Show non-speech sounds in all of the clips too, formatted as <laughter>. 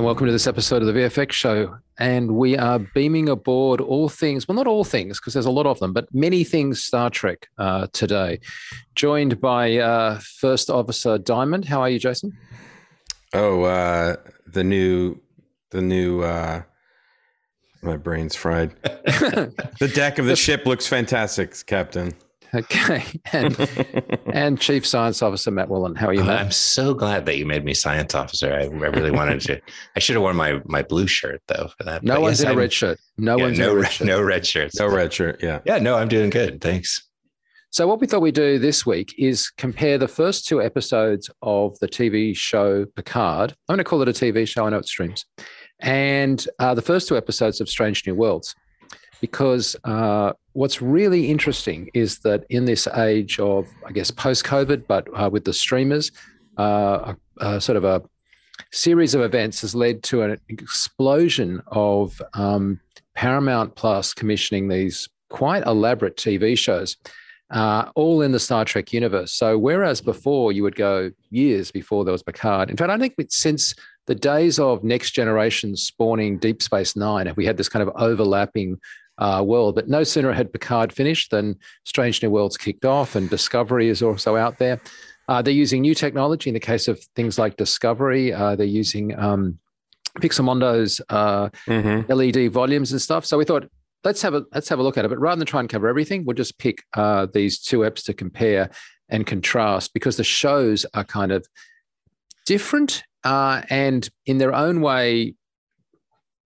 and welcome to this episode of the VFX show. And we are beaming aboard all things, well, not all things, because there's a lot of them, but many things Star Trek uh, today. Joined by uh, First Officer Diamond. How are you, Jason? Oh, uh, the new, the new, uh, my brain's fried. <laughs> the deck of the ship looks fantastic, Captain. <laughs> Okay, and and Chief Science Officer Matt Wallin. How are you, Oh, Matt? I'm so glad that you made me science officer. I, I really wanted to. I should have worn my my blue shirt though for that. no But one's yes, in a I'm- red shirt. No yeah, one's no in a red red, shirt. no red shirts. No red shirt. Yeah. Yeah, no, I'm doing good. Thanks. So what we thought we'd do this week is compare the first two episodes of the TV show Picard. I'm going to call it a TV show. I know it streams, and uh, the first two episodes of Strange New Worlds, because uh, what's really interesting is that in this age of, I guess, post-COVID, but uh, with the streamers, uh, a, a sort of a series of events has led to an explosion of um, Paramount Plus commissioning these quite elaborate TV shows uh, all in the Star Trek universe. So whereas before you would go years before there was Picard, in fact, I think since the days of Next Generation spawning Deep Space Nine, we had this kind of overlapping uh, world. But no sooner had Picard finished than Strange New Worlds kicked off, and Discovery is also out there. Uh, they're using new technology in the case of things like Discovery. Uh, they're using um, Pixomondo's uh, Mm-hmm. LED volumes and stuff. So we thought let's have a let's have a look at it. But rather than try and cover everything, we'll just pick uh, these two apps to compare and contrast because the shows are kind of different uh, and in their own way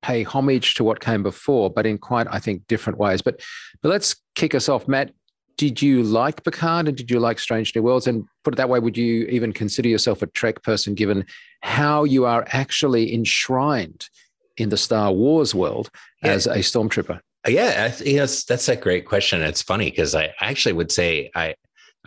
pay homage to what came before, but in quite I think different ways. But but let's kick us off, Matt. Did you like Picard and did you like Strange New Worlds? And put it that way, would you even consider yourself a Trek person given how you are actually enshrined in the Star Wars world Yeah. as a stormtrooper? Yeah, yes, that's a great question. It's funny because I actually would say I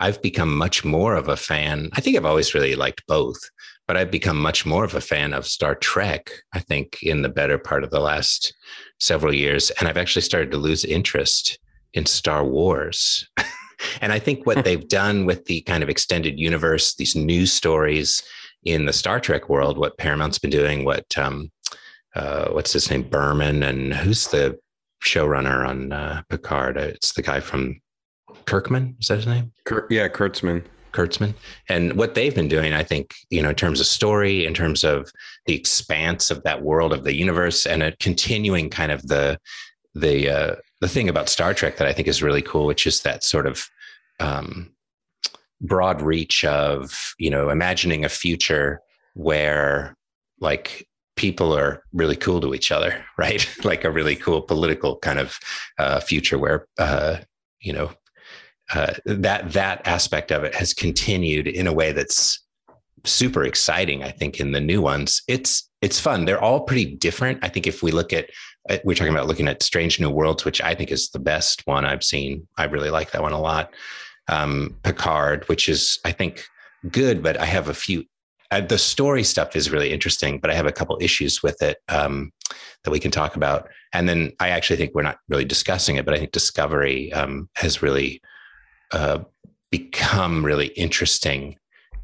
I've become much more of a fan. I think I've always really liked both, but I've become much more of a fan of Star Trek. I think in the better part of the last several years, and I've actually started to lose interest in Star Wars. <laughs> and I think what they've done with the kind of extended universe, these news stories in the Star Trek world, what Paramount's been doing, what um, uh, what's his name, Berman, and who's the showrunner on uh, Picard. Uh, It's the guy from Kirkman. Is that his name? Kurt, yeah, Kurtzman. Kurtzman. And what they've been doing, I think, you know, in terms of story, in terms of the expanse of that world of the universe, and a continuing kind of the the uh, the thing about Star Trek that I think is really cool, which is that sort of um, broad reach of you know imagining a future where like people are really cool to each other, <laughs> right? like a really cool political kind of uh, future where uh, you know uh, that that aspect of it has continued in a way that's super exciting. I think in the new ones, it's it's fun. They're all pretty different. I think if we look at uh, we're talking about looking at Strange New Worlds, which I think is the best one I've seen. I really like that one a lot. Um, Picard, which is I think good, but I have a few. Uh, the story stuff is really interesting, but I have a couple issues with it um, that we can talk about. And then I actually think we're not really discussing it, but I think Discovery um, has really uh, become really interesting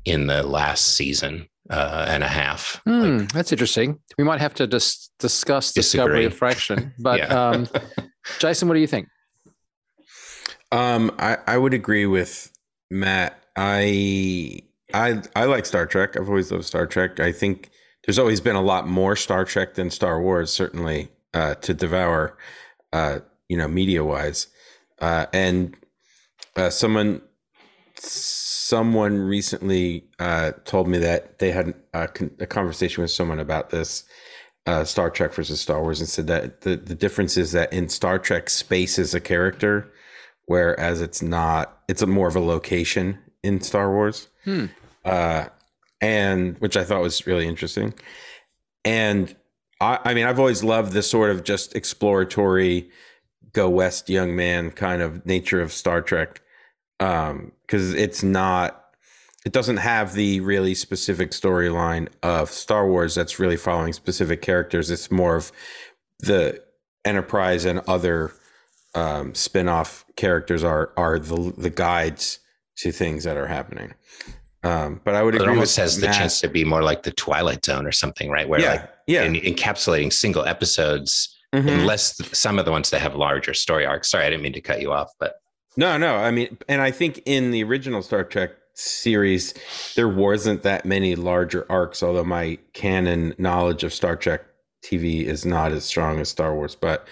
in the last season uh, and a half. Hmm, Like, that's interesting. We might have to dis- discuss Discovery of Fraction. <laughs> But Yeah. um, Jason, what do you think? Um, I, I would agree with Matt. I I I like Star Trek. I've always loved Star Trek. I think there's always been a lot more Star Trek than Star Wars, certainly uh, to devour, uh, you know, media wise. Uh, and uh, someone someone recently uh, told me that they had a, con- a conversation with someone about this uh, Star Trek versus Star Wars and said that the, the difference is that in Star Trek, space is a character, whereas it's not, it's a more of a location in Star Wars. Hmm. Uh, and which I thought was really interesting. And I, I mean, I've always loved this sort of just exploratory, go west, young man kind of nature of Star Trek, because it's not it doesn't have the really specific storyline of Star Wars that's really following specific characters. It's more of the Enterprise and other um, spin-off characters are are the the guides to things that are happening. Um, but I would it agree almost has the chance to be more like the Twilight Zone or something, right? Where Yeah. like Yeah. in encapsulating single episodes, Mhm. unless some of the ones that have larger story arcs. Sorry, I didn't mean to cut you off, but No, no. I mean, and I think in the original Star Trek series, there wasn't that many larger arcs, although my canon knowledge of Star Trek TV is not as strong as Star Wars. But,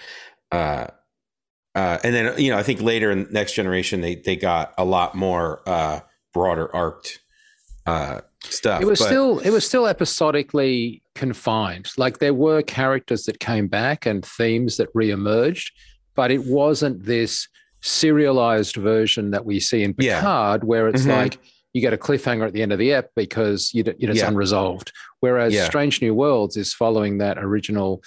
uh, uh, and then, you know, I think later in Next Generation, they, they got a lot more uh, broader arced uh, stuff. It was But- still it was still episodically confined. Like there were characters that came back and themes that reemerged, but it wasn't this serialized version that we see in Yeah. Picard, where it's Mhm. like you get a cliffhanger at the end of the ep because you, you know, it's Yeah. unresolved. Whereas Yeah. Strange New Worlds is following that original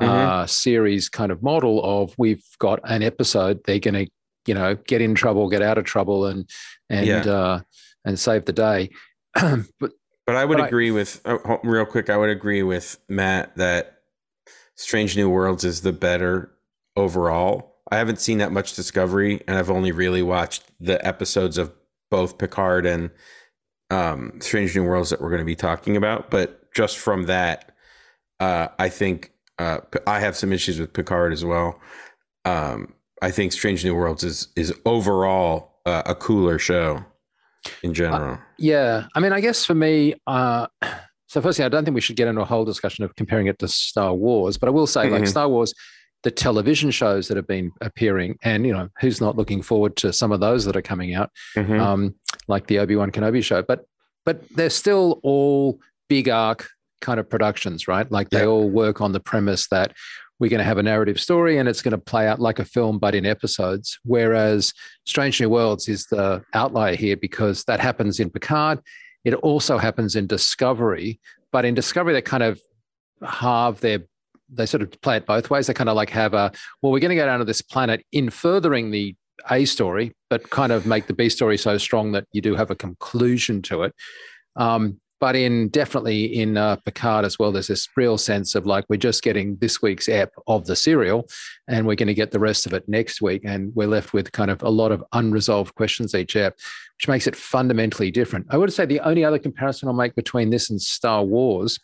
Mhm. uh, series kind of model of we've got an episode, they're going to you know get in trouble, get out of trouble, and and Yeah. uh, and save the day. <clears throat> but But I would But I- agree with oh, real quick. I would agree with Matt that Strange New Worlds is the better overall. I haven't seen that much Discovery, and I've only really watched the episodes of both Picard and um, Strange New Worlds that we're going to be talking about. But just from that, uh, I think uh, I have some issues with Picard as well. Um, I think Strange New Worlds is is overall uh, a cooler show in general. Yeah, I mean, I guess for me, uh, so firstly, I don't think we should get into a whole discussion of comparing it to Star Wars, but I will say, like Mhm. Star Wars, the television shows that have been appearing, and you know, who's not looking forward to some of those that are coming out, Mhm. um, like the Obi Wan Kenobi show, but but they're still all big arc kind of productions, right? Like they Yeah. all work on the premise that we're going to have a narrative story and it's going to play out like a film, but in episodes. Whereas Strange New Worlds is the outlier here because that happens in Picard. It also happens in Discovery, but in Discovery, they kind of halve their, they sort of play it both ways. They kind of like have a, well, we're going to go down to this planet in furthering the A story, but kind of make the B story so strong that you do have a conclusion to it. Um, but in definitely in uh, Picard as well, there's this real sense of like we're just getting this week's ep of the serial, and we're going to get the rest of it next week, and we're left with kind of a lot of unresolved questions each ep, which makes it fundamentally different. I would say the only other comparison I'll make between this and Star Wars,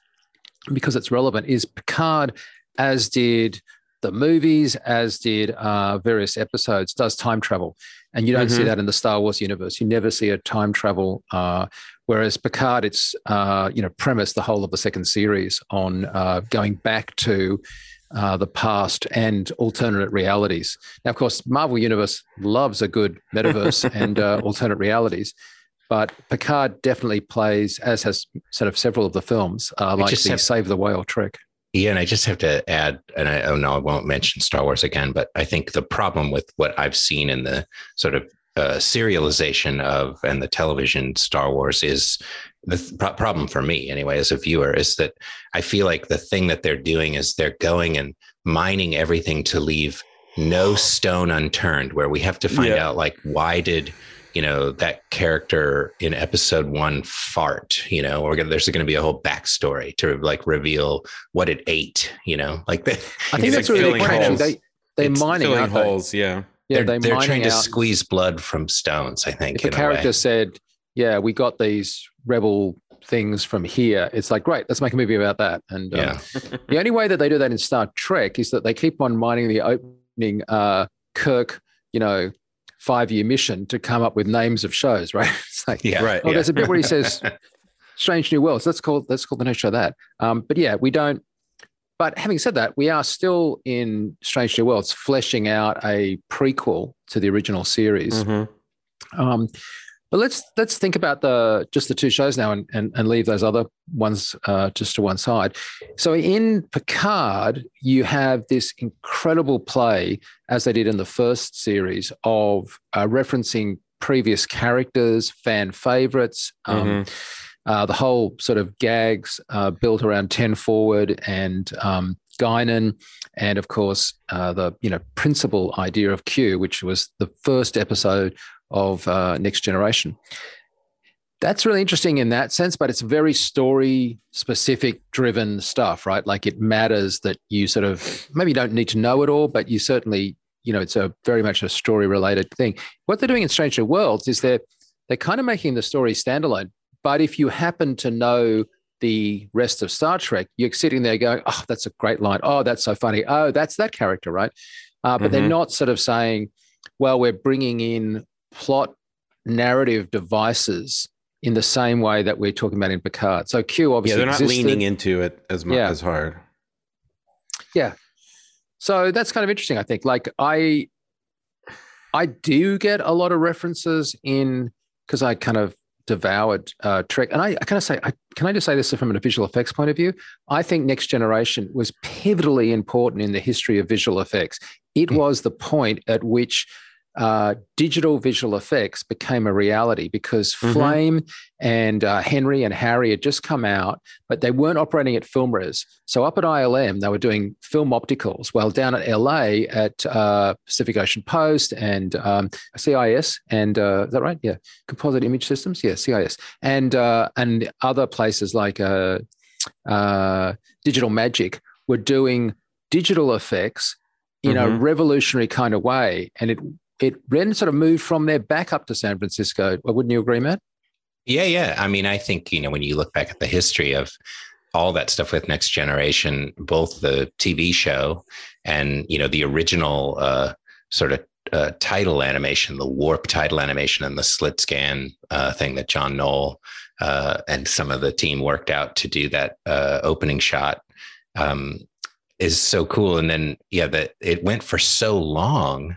because it's relevant, is Picard, as did the movies, as did uh, various episodes, does time travel, and you don't see Mhm. that in the Star Wars universe. You never see a time travel. Uh, Whereas Picard, it's uh, you know premise the whole of the second series on uh, going back to uh, the past and alternate realities. Now, of course, Marvel Universe loves a good metaverse <laughs> and uh, alternate realities, but Picard definitely plays, as has sort of several of the films, uh, like the have- Save the Whale trick. Yeah, and I just have to add, and I oh no, I won't mention Star Wars again, but I think the problem with what I've seen in the sort of uh, serialization of and the television Star Wars is the th- pro- problem for me anyway as a viewer is that I feel like the thing that they're doing is they're going and mining everything to leave no stone unturned where we have to find Yeah. out like why did you know that character in episode one fart you know or there's going to be a whole backstory to like reveal what it ate you know like the, I think that's like really crazy. They they're mining filling out holes. Yeah. Yeah, they're, they're, they're trying to squeeze blood from stones i think if a character said, "Yeah, we got these rebel things from here," it's like, great, let's make a movie about that. And um, the only way that they do that in Star Trek is that they keep on mining the opening uh, Kirk, you know, five-year mission to come up with names of shows, <laughs> right? It's like, yeah Right. oh, yeah. there's a bit where he says <laughs> "Strange New Worlds." Let's call let's call the next show that. Um, but yeah, we don't. But having said that, we are still in Strange New Worlds, fleshing out a prequel to the original series. Mhm. Um, but let's let's think about the just the two shows now and and, and leave those other ones uh, just to one side. So in Picard, you have this incredible play, as they did in the first series, of uh, referencing previous characters, fan favorites. Um, Mhm. uh, the whole sort of gags uh, built around Ten Forward and um, Guinan, and of course uh, the you know principal idea of Q, which was the first episode of uh, Next Generation. That's really interesting in that sense, but it's very story specific driven stuff, right? Like it matters that you sort of maybe you don't need to know it all, but you certainly, you know, it's a very much a story related thing. What they're doing in Stranger Worlds is they're they're kind of making the story standalone. But if you happen to know the rest of Star Trek, you're sitting there going, "Oh, that's a great line. Oh, that's so funny. Oh, that's that character, right?" Uh, but mm-hmm. they're not sort of saying, "Well, we're bringing in plot narrative devices in the same way that we're talking about in Picard." So Q obviously yeah, they're not existed. leaning into it as much yeah. as hard. Yeah, so that's kind of interesting. I think, like I, I do get a lot of references in because I kind of devoured uh, Trek. And I, I kind of say, I, can I just say this from a visual effects point of view? I think Next Generation was pivotally important in the history of visual effects. It mm. was the point at which uh, digital visual effects became a reality because mm-hmm. Flame and uh, Henry and Harry had just come out, but they weren't operating at film res. So up at ILM, they were doing film opticals. Well, down at LA at uh, Pacific Ocean Post and um, CIS, and uh, is that right? Yeah, Composite Image Systems. Yeah, CIS, and uh, and other places like uh, Digital Magic were doing digital effects in mm-hmm. a revolutionary kind of way, and it it then sort of moved from there back up to San Francisco. Wouldn't you agree, Matt? Yeah, yeah. I mean, I think, you know, when you look back at the history of all that stuff with Next Generation, both the TV show and, you know, the original uh, sort of uh, title animation, the warp title animation and the slit scan uh, thing that John Knoll uh, and some of the team worked out to do that uh, opening shot um, is so cool. And then, yeah, that it went for so long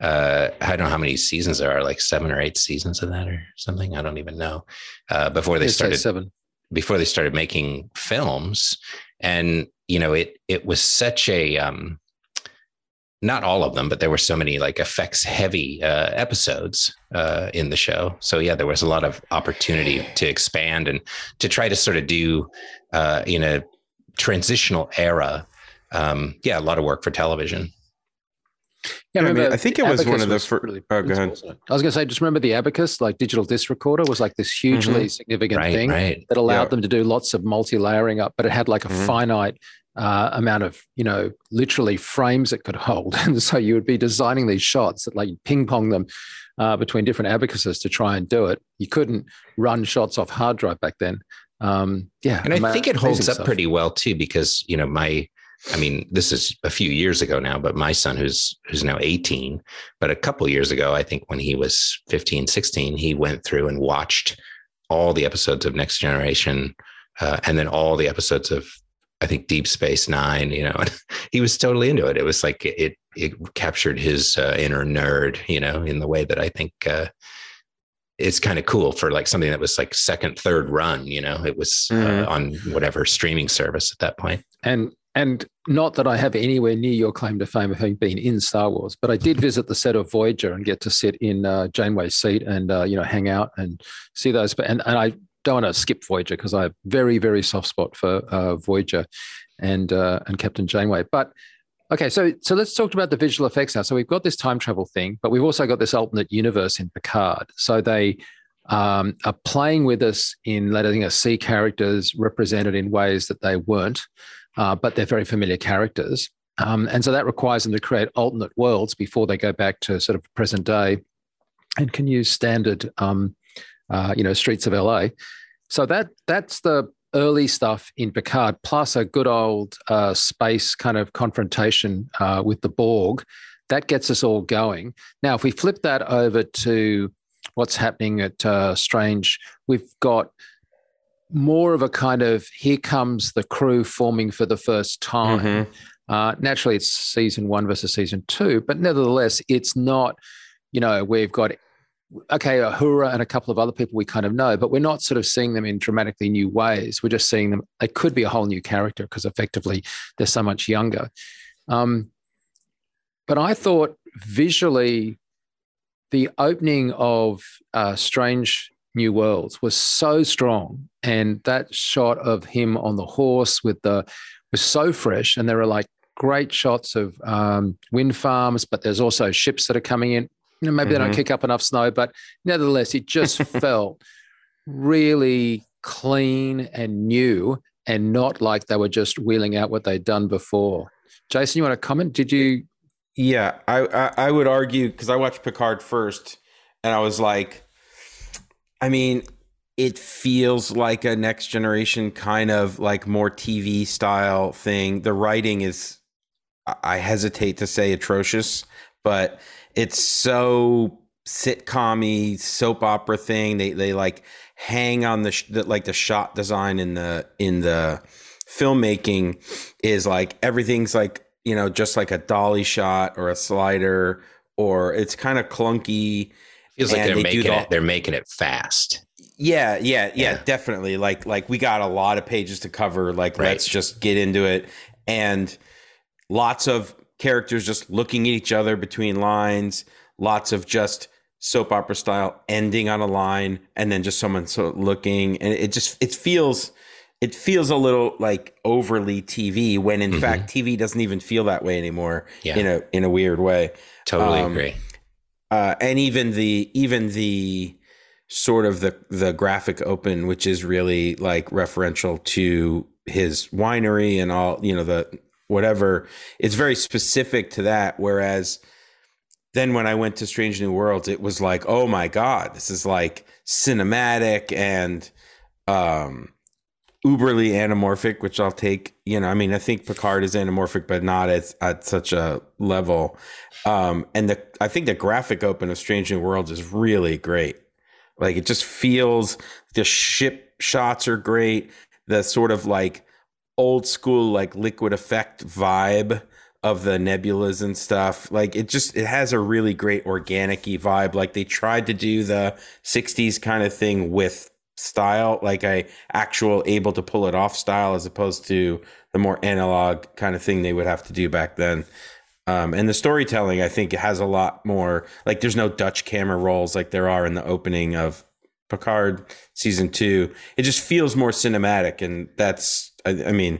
uh, I don't know how many seasons there are, like seven or eight seasons of that or something. I don't even know. Uh, before they started seven, before they started making films, and you know, it it was such a um, not all of them, but there were so many like effects heavy uh, episodes uh, in the show. So yeah, there was a lot of opportunity to expand and to try to sort of do uh, in a transitional era. Um, yeah, a lot of work for television. Yeah, I, mean, I think it was one of the first. Really oh, go ahead. I was going to say, just remember the Abekas, like digital disc recorder, was like this hugely mm-hmm. significant right, thing right. that allowed yeah. them to do lots of multi-layering up, but it had like a mm-hmm. finite uh, amount of, you know, literally frames it could hold, <laughs> and so you would be designing these shots that like ping pong them uh, between different Abekases to try and do it. You couldn't run shots off hard drive back then. Um, yeah, and I think it holds up stuff. pretty well too because you know my I mean, this is a few years ago now, but my son, who's who's now 18, but a couple years ago, I think when he was 15, 16, he went through and watched all the episodes of Next Generation, uh, and then all the episodes of I think Deep Space Nine. You know, <laughs> he was totally into it. It was like it it captured his uh, inner nerd, you know, in the way that I think. Uh, it's kind of cool for like something that was like second, third run. You know, it was uh, mm-hmm. on whatever streaming service at that point. And and not that I have anywhere near your claim to fame of having been in Star Wars, but I did visit the set of Voyager and get to sit in uh, Janeway's seat and uh, you know hang out and see those. And, and I don't want to skip Voyager because I have very very soft spot for uh, Voyager and uh, and Captain Janeway. But okay, so so let's talk about the visual effects now. So we've got this time travel thing, but we've also got this alternate universe in Picard. So they um, are playing with us in letting us see characters represented in ways that they weren't uh, but they're very familiar characters. Um, and so that requires them to create alternate worlds before they go back to sort of present day and can use standard, um, uh, you know, streets of LA. So that that's the early stuff in Picard, plus a good old uh, space kind of confrontation uh, with the Borg. That gets us all going. Now, if we flip that over to what's happening at uh, Strange, we've got more of a kind of here comes the crew forming for the first time. Mm-hmm. Uh, naturally, it's season one versus season two, but nevertheless, it's not, you know, we've got, okay, Uhura and a couple of other people we kind of know, but we're not sort of seeing them in dramatically new ways. We're just seeing them, they could be a whole new character because effectively they're so much younger. Um, but I thought visually, the opening of uh, Strange New Worlds was so strong, and that shot of him on the horse with the was so fresh, and there are like great shots of um, wind farms, but there's also ships that are coming in. You know, maybe mm-hmm. they don't kick up enough snow, but nevertheless, it just <laughs> felt really clean and new, and not like they were just wheeling out what they'd done before. Jason, you want to comment? Did you? Yeah, I I, I would argue because I watched Picard first, and I was like I mean, it feels like a next generation kind of like more TV style thing. The writing is, I hesitate to say atrocious, but it's so sitcom soap opera thing. They they like hang on the, the like the shot design in the in the filmmaking is like everything's like you know just like a dolly shot or a slider or it's kind of clunky. Feels like they're they making the, it. They're making it fast. Yeah, yeah, yeah, yeah, definitely. Like like we got a lot of pages to cover. Like right. let's just get into it. And lots of characters just looking at each other between lines, lots of just soap opera style ending on a line and then just someone so looking and it just it feels it feels a little like overly TV when in mm-hmm. fact TV doesn't even feel that way anymore yeah. in a in a weird way. Totally um, agree. Uh, and even the even the sort of the the graphic open, which is really like referential to his winery and all, you know, the whatever. It's very specific to that. Whereas then when I went to Strange New Worlds, it was like, oh my god, this is like cinematic and um uberly anamorphic, which I'll take. You know, I mean, I think Picard is anamorphic, but not at, at such a level. Um, and the I think the graphic open of Strange New Worlds is really great. Like it just feels the ship shots are great. The sort of like old school like liquid effect vibe of the nebulas and stuff. Like it just it has a really great organic vibe. Like they tried to do the 60s kind of thing with style, like a actual able to pull it off style as opposed to the more analog kind of thing they would have to do back then. Um, and the storytelling, I think, it has a lot more. Like, there's no Dutch camera rolls like there are in the opening of Picard season two. It just feels more cinematic, and that's, I, I mean,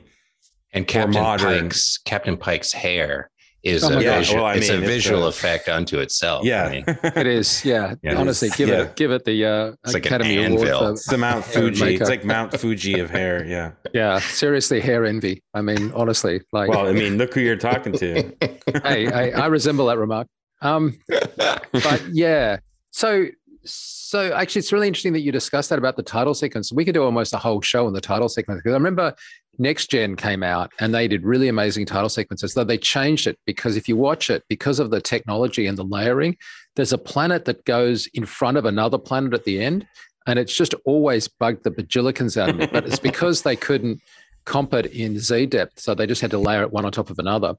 and Captain Pike's Captain Pike's hair is oh a, yeah, visual, well, I mean, it's a it's visual a, effect unto itself. Yeah, I mean, <laughs> it is. Yeah, yeah Honestly, give yeah. it give it the uh, Academy like Award. For, it's the Mount Fuji. It's like Mount Fuji of hair. Yeah. <laughs> Yeah. Seriously, hair envy. I mean, honestly, like. Well, I mean, look who you're talking to. <laughs> hey, I, I resemble that remark. Um, but yeah. So so actually, it's really interesting that you discussed that about the title sequence. We could do almost a whole show on the title sequence because I remember Next Gen came out and they did really amazing title sequences. Though they changed it because if you watch it, because of the technology and the layering, there's a planet that goes in front of another planet at the end, and it's just always bugged the bajilicans out of me. But it's <laughs> because they couldn't comp it in Z depth, so they just had to layer it one on top of another.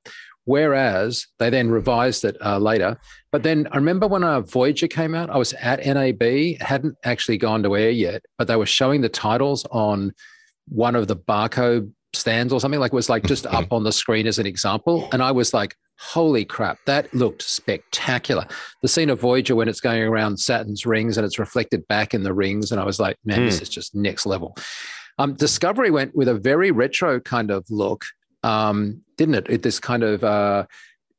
Whereas they then revised it uh, later. But then I remember when uh, Voyager came out, I was at NAB, hadn't actually gone to air yet, but they were showing the titles on one of the barcode stands or something like it was like just up on the screen as an example and i was like holy crap that looked spectacular the scene of voyager when it's going around saturn's rings and it's reflected back in the rings and i was like man mm. this hmm. is just next level um, discovery went with a very retro kind of look um, didn't it? it this kind of uh,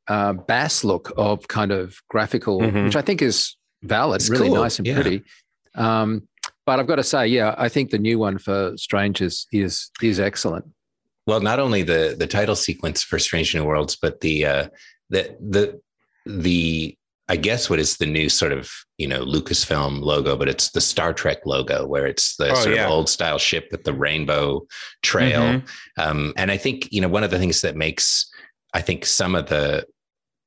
uh, bass look of kind of graphical mm-hmm. which i think is valid it's really cool. nice and yeah. pretty um, but I've got to say, yeah, I think the new one for Strange is is is excellent. Well, not only the the title sequence for Strange New Worlds, but the uh, the the the I guess what is the new sort of you know Lucasfilm logo, but it's the Star Trek logo where it's the oh, sort yeah. of old style ship with the rainbow trail. Mm-hmm. Um, and I think you know one of the things that makes I think some of the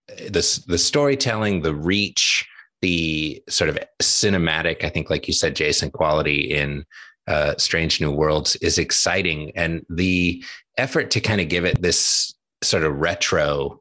the the storytelling, the reach, the sort of cinematic, I think, like you said, Jason, quality in uh, Strange New Worlds is exciting. And the effort to kind of give it this sort of retro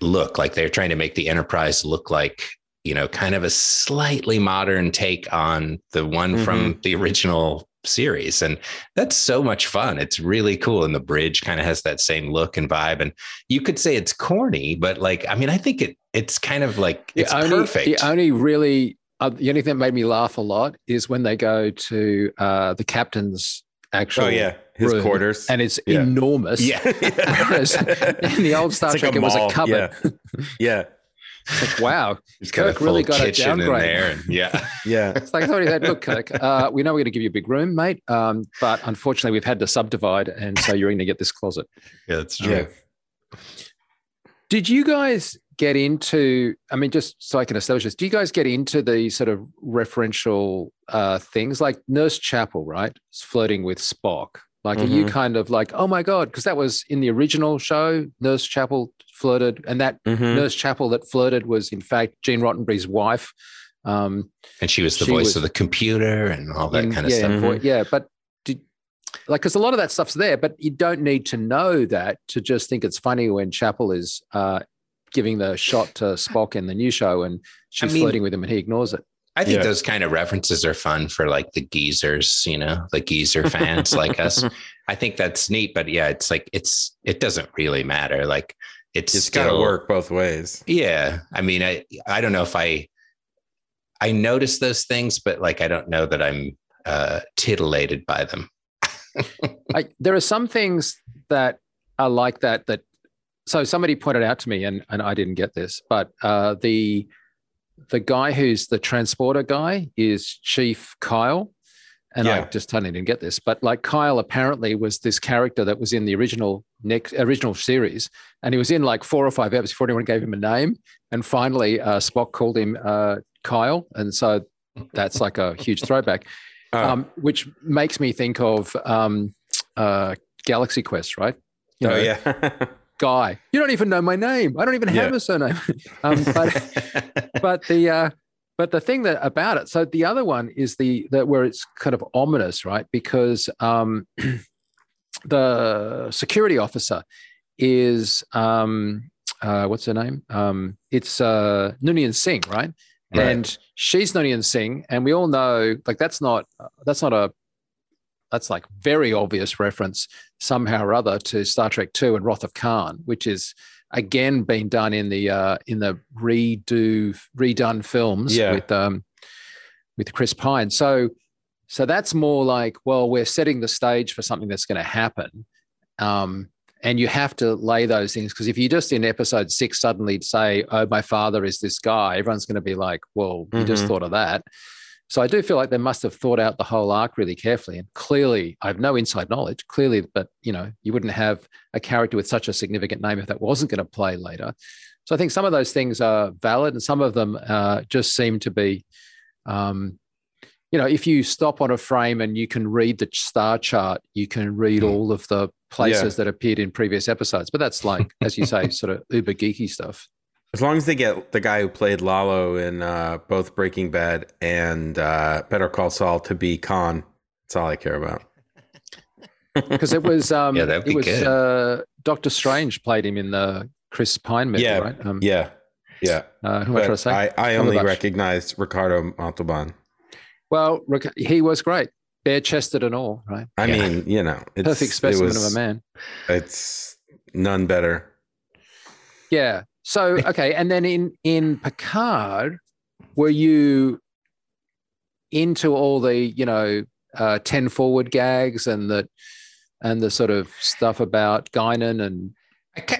look, like they're trying to make the Enterprise look like, you know, kind of a slightly modern take on the one mm-hmm. from the original series and that's so much fun. It's really cool and the bridge kind of has that same look and vibe and you could say it's corny but like i mean i think it it's kind of like it's only, perfect. the only really uh, the only thing that made me laugh a lot is when they go to uh, the captain's actual oh yeah his room, quarters. and it's yeah. enormous. Yeah. <laughs> Whereas <laughs> in the old star trek like it was a cupboard. Yeah, yeah. It's like, wow, <laughs> He's Kirk got really got a downgrade. there. And, yeah. <laughs> yeah. It's like I thought he said, look, Kirk, uh, we know we're going to give you a big room, mate. Um, but unfortunately, we've had to subdivide. And so you're going to get this closet. Yeah, that's true. Yeah. Did you guys get into? I mean, just so I can establish this, do you guys get into the sort of referential uh, things like Nurse Chapel, right? It's flirting with Spock. Like, mm-hmm. are you mm-hmm. kind of like, oh my god, because that was in the original show, Nurse Chapel flirted, and that mm-hmm. Nurse Chapel that flirted was in fact Gene Roddenberry's wife. Um, and she was the she voice was, of the computer and all that in, kind of yeah, stuff. Mm-hmm. Yeah, but did, like, because a lot of that stuff's there, but you don't need to know that to just think it's funny when Chapel is uh, giving the shot to Spock in the new show and she's I mean, flirting with him and he ignores it. I think yeah. those kind of references are fun for like the geezers, you know, the geezer fans like us. <laughs> I think that's neat, but yeah, it's like it's it doesn't really matter. Like it's it's got to work both ways. Yeah, I mean, I I don't know if I I notice those things, but like I don't know that I'm uh, titillated by them. <laughs> I, there are some things that are like that. That so somebody pointed out to me, and and I didn't get this, but uh, the the guy who's the transporter guy is Chief Kyle. And yeah. I just totally didn't get this, but like Kyle apparently was this character that was in the original next original series, and he was in like four or five episodes before anyone gave him a name. And finally, uh, Spock called him uh, Kyle, and so that's like a huge throwback, oh. <laughs> um, which makes me think of um, uh, Galaxy Quest, right? You oh, know, oh yeah. <laughs> guy, you don't even know my name. I don't even have yeah. a surname. <laughs> um, but <laughs> but the uh, but the thing that about it, so the other one is the that where it's kind of ominous, right? Because um, <clears throat> the security officer is um, uh, what's her name? Um, it's uh, Noonien Singh, right? Right. And she's Noonien Singh, and we all know like that's not that's not a that's like very obvious reference somehow or other to Star Trek Two and Wrath of Khan, which is again being done in the uh, in the redo redone films yeah. with um, with Chris Pine. So so that's more like well, we're setting the stage for something that's going to happen. Um, and you have to lay those things because if you just in episode six suddenly say, "Oh, my father is this guy," everyone's going to be like, "Well, you mm-hmm. just thought of that." So I do feel like they must have thought out the whole arc really carefully. And clearly, I have no inside knowledge. Clearly, but you know, you wouldn't have a character with such a significant name if that wasn't going to play later. So I think some of those things are valid, and some of them uh, just seem to be. Um, you know, if you stop on a frame and you can read the star chart, you can read mm. all of the places yeah. that appeared in previous episodes. But that's like, as you say, <laughs> sort of uber geeky stuff. As long as they get the guy who played Lalo in uh, both Breaking Bad and uh, Better Call Saul to be Khan, that's all I care about. <laughs> Because it was, um, yeah, it was uh, Doctor Strange played him in the Chris Pine movie, yeah, right? Um, yeah, yeah. Uh, who am I trying to say? I, I only recognized Ricardo Montalban. Well, he was great bare chested and all, right? I yeah. mean, you know, perfect specimen it was, of a man. It's none better. Yeah. So <laughs> okay, and then in in Picard, were you into all the you know uh, ten forward gags and the and the sort of stuff about Guinan and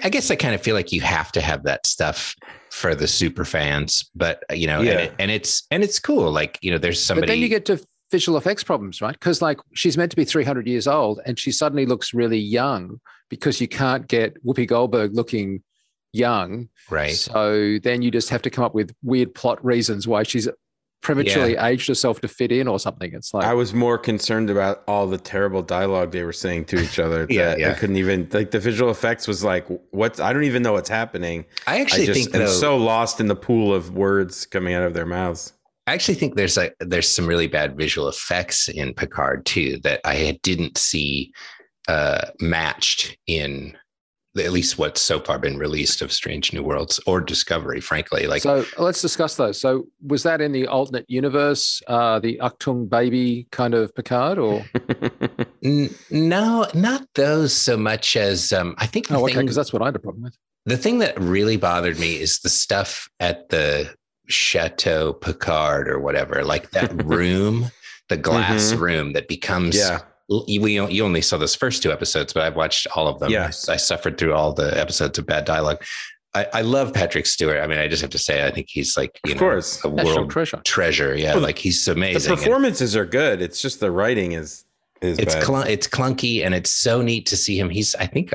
I, guess I kind of feel like you have to have that stuff for the super fans, but you know, yeah. and, it, and, it's and it's cool. Like you know, there's somebody. But then you get to visual effects problems, right? Because like she's meant to be 300 years old and she suddenly looks really young because you can't get Whoopi Goldberg looking young. Right. So then you just have to come up with weird plot reasons why she's prematurely yeah. aged herself to fit in or something. It's like I was more concerned about all the terrible dialogue they were saying to each other. <laughs> yeah, yeah. I couldn't even like the visual effects was like what I don't even know what's happening. I actually I just think am though, so lost in the pool of words coming out of their mouths. I actually think there's like there's some really bad visual effects in Picard too that I didn't see uh, matched in at least what's so far been released of Strange New Worlds or Discovery, frankly. Like, so let's discuss those. So, was that in the alternate universe, uh, the Achtung baby kind of Picard, or <laughs> N- no, not those so much as um, I think. Oh, okay, because that's what I had a problem with. The thing that really bothered me is the stuff at the Chateau Picard or whatever, like that <laughs> room, the glass mm-hmm. room that becomes. Yeah. We you only saw those first two episodes, but I've watched all of them. Yes. I, I suffered through all the episodes of bad dialogue. I, I, love Patrick Stewart. I mean, I just have to say, I think he's like, you of know, course. a world treasure. treasure. Yeah, well, like he's amazing. The performances and are good. It's just the writing is is it's cl- it's clunky, and it's so neat to see him. He's, I think,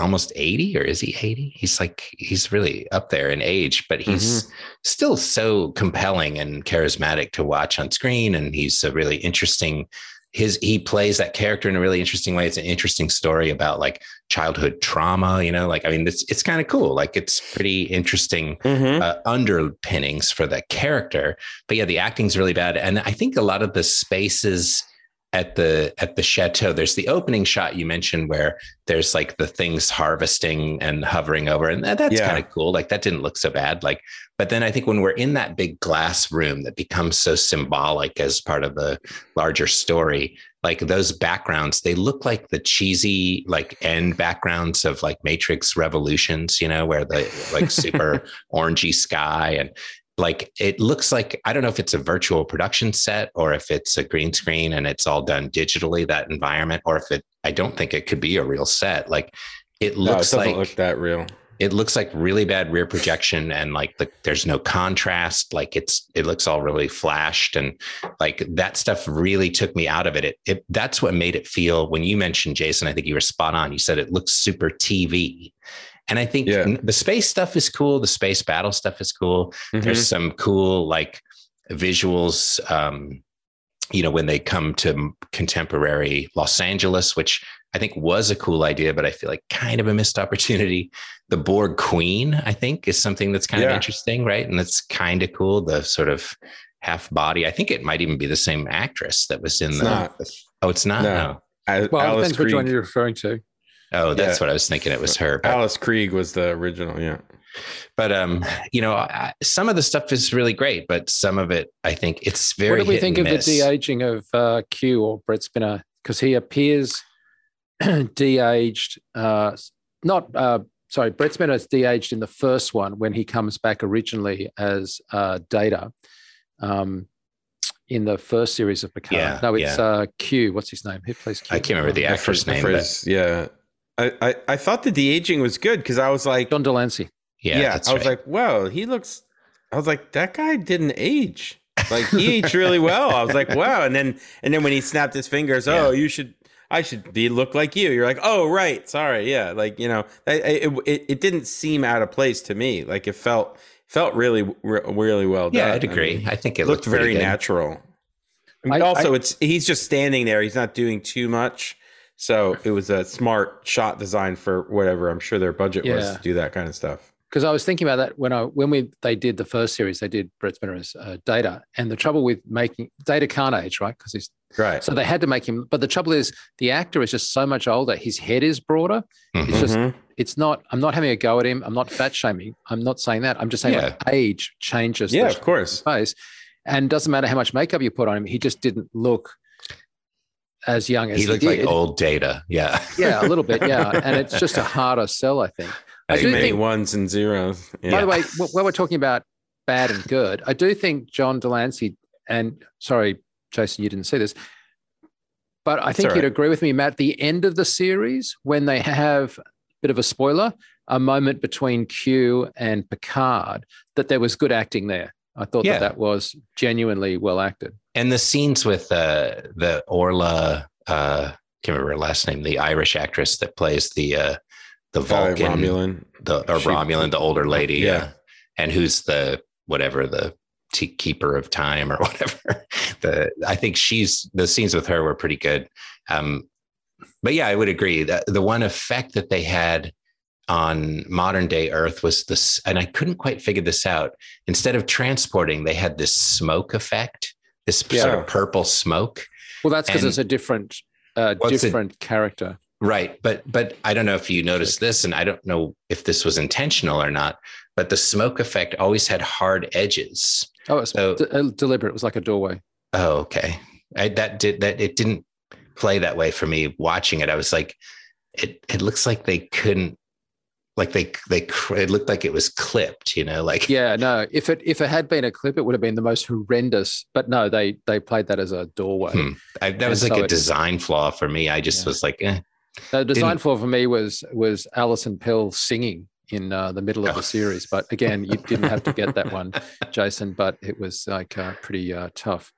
almost 80 or is he 80 he's like he's really up there in age but he's mm-hmm. still so compelling and charismatic to watch on screen and he's a really interesting his he plays that character in a really interesting way. It's an interesting story about like childhood trauma you know? Like i mean it's it's kind of cool. Like it's pretty interesting mm-hmm. uh, underpinnings for the character. But yeah the acting's really bad. And i think a lot of the spaces at the at the chateau there's the opening shot you mentioned where there's like the things harvesting and hovering over and that's yeah. kind of cool like that didn't look so bad like but then i think when we're in that big glass room that becomes so symbolic as part of the larger story like those backgrounds they look like the cheesy like end backgrounds of like matrix revolutions you know where the like super <laughs> orangey sky and like it looks like I don't know if it's a virtual production set or if it's a green screen and it's all done digitally that environment or if it I don't think it could be a real set. Like it looks no, it like look that real. it looks like really bad rear projection and like the, there's no contrast. Like it's it looks all really flashed and like that stuff really took me out of it. it it that's what made it feel when you mentioned jason i think you were spot on. You said it looks super tv and I think yeah. the space stuff is cool. The space battle stuff is cool. Mm-hmm. There's some cool like visuals. Um, you know, when they come to contemporary Los Angeles, which I think was a cool idea, but I feel like kind of a missed opportunity. The Borg Queen, I think, is something that's kind yeah. of interesting, right? And that's kind of cool. The sort of half body. I think it might even be the same actress that was in it's the. Not. Oh, it's not. No. no. I, well, Alice it depends which one you're referring to. Oh, that's yeah. what I was thinking. It was her. But, Alice Krieg was the original. Yeah. But um, you know, I, some of the stuff is really great, but some of it, I think, it's very. What do we think of miss. the de aging of uh, Q or Brent Spiner? Because he appears <clears throat> de aged. Uh, not uh, sorry, Brent Spiner is de aged in the first one when he comes back originally as uh, Data. Um, in the first series of Picard. Yeah, no, it's yeah. uh, Q. What's his name? Who plays Q? I can't remember the actor's name. But... Yeah, I, I, I thought the de aging was good because I was like John de Lancie. Yeah, yeah. I was right. like, wow, he looks. I was like, that guy didn't age. Like he aged really well. I was like, wow. And then and then when he snapped his fingers, yeah. oh, you should. I should be look like you. You're like, oh, right, sorry, yeah, like you know, it, it, it didn't seem out of place to me. Like it felt felt really really well done. Yeah, I'd agree. I, mean, I think it looked, looked very natural. I mean, I, also, it's he's just standing there. He's not doing too much. So it was a smart shot design for whatever I'm sure their budget yeah. was to do that kind of stuff. Because I was thinking about that when I when we they did the first series, they did Brent Spiner's uh, Data, and the trouble with making Data can't age, right? Because he's right. So they had to make him. But the trouble is, the actor is just so much older. His head is broader. Mm-hmm. It's just it's not. I'm not having a go at him. I'm not fat shaming. I'm not saying that. I'm just saying yeah. like age changes. Yeah, of course. Face, and doesn't matter how much makeup you put on him. He just didn't look as young as he looked he like old data. Yeah. yeah, a little bit. Yeah. <laughs> And it's just a harder sell, I think. I do many think, ones and zeros. Yeah. By the way, when we're talking about bad and good, I do think John de Lancie, and sorry, Jason, you didn't see this, but I think right. you'd agree with me, Matt. The end of the series, when they have a bit of a spoiler, a moment between Q and Picard, that there was good acting there. I thought yeah. that that was genuinely well acted. And the scenes with uh, the Orla, uh, can't remember her last name, the Irish actress that plays the uh, the Vulcan, uh, Romulan, the or she, Romulan, the older lady, yeah, uh, and who's the whatever the t- keeper of time or <laughs> whatever. the I think she's the scenes with her were pretty good. Um, but yeah, I would agree that the one effect that they had on modern day Earth was this, and I couldn't quite figure this out. Instead of transporting, they had this smoke effect, this yeah. sort of purple smoke. Well, that's because it's a different, uh, different it? character. Right, but but I don't know if you noticed this, and I don't know if this was intentional or not. But the smoke effect always had hard edges. Oh, it's so, d- uh, deliberate. It was like a doorway. Oh, okay. I, that did that. It didn't play that way for me watching it. I was like, it. It looks like they couldn't like they they it looked like it was clipped you know like yeah no if it if it had been a clip it would have been the most horrendous but no they they played that as a doorway hmm. I, that was like so a design flaw for me i just yeah. was like eh. the design Didn't... flaw for me was was alison pill singing in uh, the middle of the oh. series but again you didn't have to get that one <laughs> jason but it was like uh, pretty uh, tough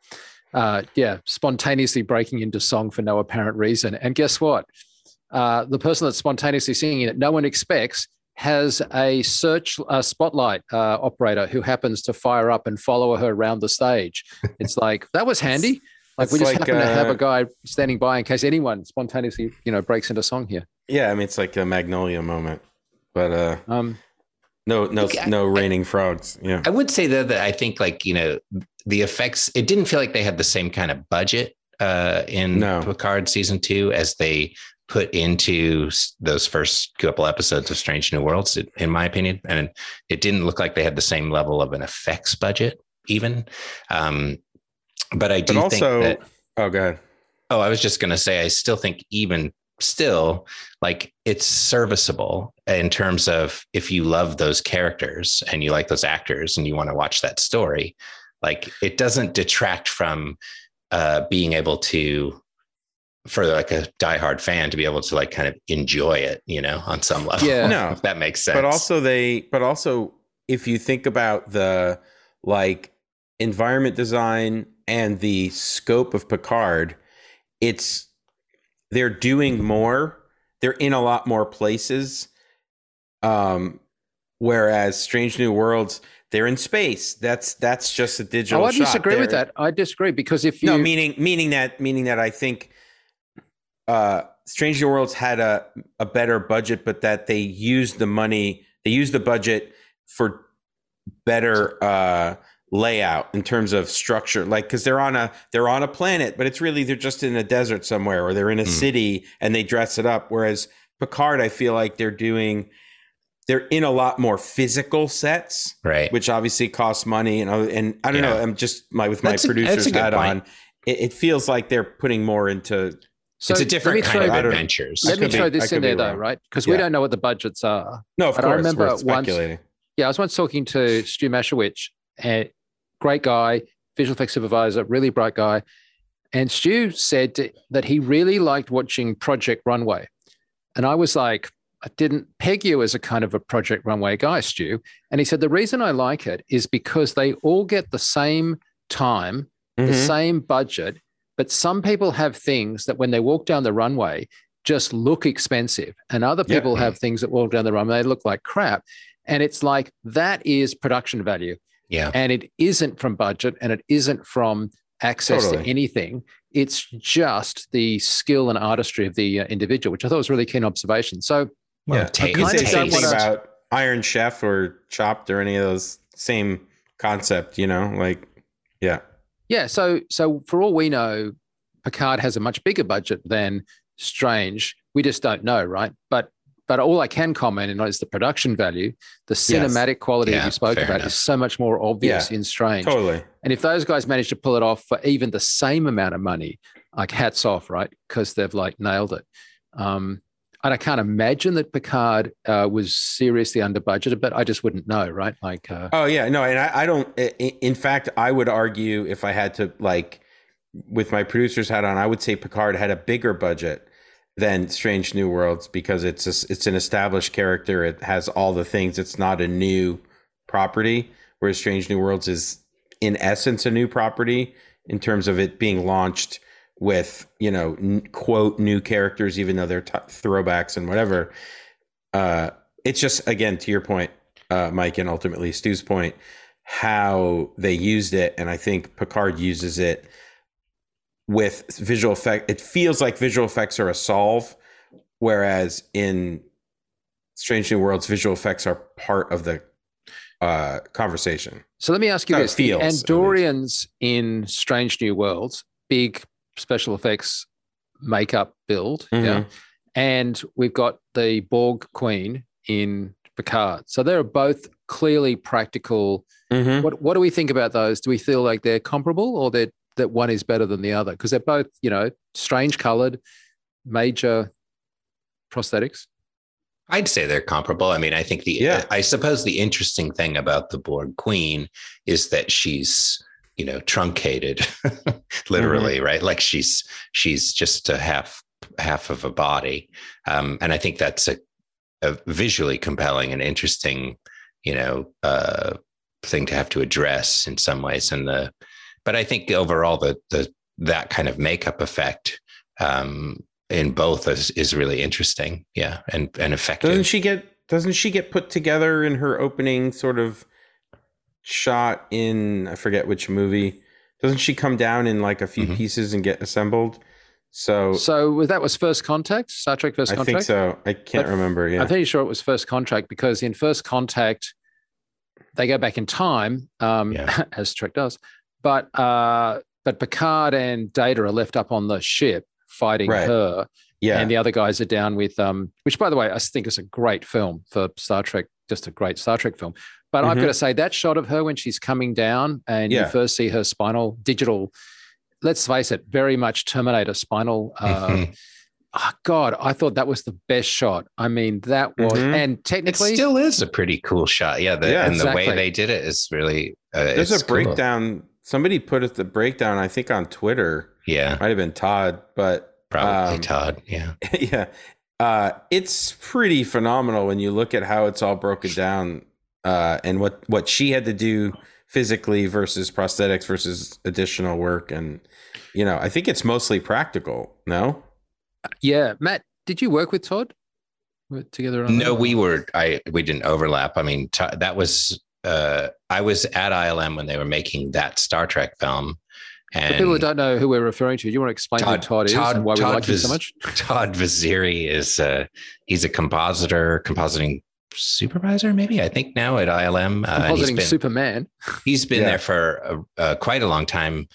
uh, yeah spontaneously breaking into song for no apparent reason and guess what uh, the person that's spontaneously singing it, no one expects, has a search uh, spotlight uh, operator who happens to fire up and follow her around the stage. It's like that was <laughs> handy. Like It's we just like, happen to have uh, a guy standing by in case anyone spontaneously, you know, breaks into song here. Yeah, I mean it's like a Magnolia moment, but uh, Um, no, no, I- no raining frogs. Yeah, I would say though that I think like you know the effects. It didn't feel like they had the same kind of budget uh, in No. Picard season two as they put into those first couple episodes of Strange New Worlds, in- my opinion. And it didn't look like they had the same level of an effects budget, even. Um, but I do but also, think that. oh, go ahead. Oh, I was just going to say, I still think even still, like it's serviceable in terms of if you love those characters and you like those actors and you want to watch that story, like it doesn't detract from uh, being able to, for like a diehard fan to be able to like kind of enjoy it, you know, on some level. Yeah. No. if that makes sense. But also they, but also if you think about the like environment design and the scope of Picard, it's they're doing more. They're in a lot more places. Um, whereas Strange New Worlds, they're in space. That's that's just a digital. oh, I shot. disagree with They're- that. I disagree because if you No, meaning meaning that meaning that I think uh Strange New Worlds had a a better budget, but that they used the money, they used the budget for better uh layout in terms of structure like because they're on a they're on a planet but it's really they're just in a desert somewhere or they're in a Mm. city and they dress it up whereas picard i feel like they're doing they're in a lot more physical sets right. which obviously costs money and and I don't know. I'm just my with my That's a- a producer's good hat point. on. It, it feels like they're putting more into. So it's a different kind throw- of I adventures. Let me could be- throw this in there though, right? Because Yeah. we don't know what the budgets are. No, of But I course, remember we're once- speculating. Yeah, I was once talking to Stu Maschwitz, a great guy, visual effects supervisor, really bright guy. And Stu said that he really liked watching Project Runway. And I was like, I didn't peg you as a kind of a Project Runway guy, Stu. And he said, the reason I like it is because they all get the same time, the Mhm. same budget, but some people have things that when they walk down the runway just look expensive. And other Yeah. people have things that walk down the runway, they look like crap. And it's like that is production value. yeah. And it isn't from budget and it isn't from access Totally. to anything. It's just the skill and artistry of the uh, individual, which I thought was a really keen observation. So Well, yeah, ta- you can kind say of the don't same thing wanna- about Iron Chef or Chopped or any of those same concept. You know, like yeah, Yeah, so so for all we know, Picard has a much bigger budget than Strange. We just don't know, right? But but all I can comment on is the production value, the cinematic quality that Yeah, you spoke about enough. is so much more obvious Yeah, in Strange. totally. And if those guys manage to pull it off for even the same amount of money, like hats off, right? Because they've like nailed it. Um, and I can't imagine that Picard uh, was seriously under budgeted, but I just wouldn't know, right? Like, uh, Oh yeah, no, and I, I don't. In fact, I would argue if I had to like, with my producer's hat on, I would say Picard had a bigger budget than Strange New Worlds because it's a, it's an established character. It has all the things. It's not a new property, whereas Strange New Worlds is in essence a new property in terms of it being launched with you know n- quote new characters, even though they're t- throwbacks and whatever. Uh, it's just again to your point, uh, Mike, and ultimately Stu's point, how they used it, and I think Picard uses it with visual effect. It feels like visual effects are a solve, whereas in Strange New Worlds, visual effects are part of the uh, conversation. so let me ask you this: the feels, least. Andorians in Strange New Worlds, big special effects makeup build, yeah, Mhm. and we've got the Borg Queen in Picard. So they're both clearly practical Mhm. What what do we think about those? Do we feel like they're comparable or that that one is better than the other? Because they're both, you know, strange colored, major prosthetics. I'd say they're comparable. I mean, I think the Yeah. I suppose the interesting thing about the Borg Queen is that she's you know truncated, <laughs> literally, Mm-hmm. right? Like she's she's just a half half of a body, um, and I think that's a, a visually compelling and interesting, you know, uh, thing to have to address in some ways. And the but I think overall the the that kind of makeup effect um, in both is, is really interesting. Yeah, and and effective. Doesn't she get doesn't she get put together in her opening sort of shot in I forget which movie? Doesn't she come down in like a few Mhm. pieces and get assembled? So, So that was First Contact, Star Trek First Contact. I think so. I can't But remember. Yeah. I'm pretty sure it was First Contact because in First Contact, they go back in time, um, Yeah. <laughs> as Trek does. But uh, but Picard and Data are left up on the ship fighting Right. her, yeah. and the other guys are down with um, which by the way I think is a great film for Star Trek, just a great Star Trek film. But I've Mhm. got to say that shot of her when she's coming down and Yeah. you first see her spinal digital. Let's face it, very much Terminator spinal. Uh, oh God, I thought that was the best shot. I mean, that was, Mhm. and It technically, still is a pretty cool shot. Yeah, the, Yeah, and the way they did it is really. Uh, There's it's a cool. breakdown. Somebody put it the breakdown. I think on Twitter. Yeah, Might have been Todd, but probably um, Todd. Yeah, <laughs> yeah, uh, it's pretty phenomenal when you look at how it's all broken down uh, and what what she had to do physically versus prosthetics versus additional work, and you know, I think it's mostly practical. No, yeah. Matt, did you work with Todd? Together on no, that? we were. I we didn't overlap. I mean, Todd- that was. Uh, I was at ILM when they were making that Star Trek film, For and people who don't know who we're referring to, do you want to explain Todd- who Todd is Todd- and why we Todd like him so much? <laughs> Todd Vaziri is uh, he's a compositor, compositing supervisor, maybe I think now at ILM. Uh, and he's Compositing been, Superman. he's been Yeah. there for uh, uh, quite a long time.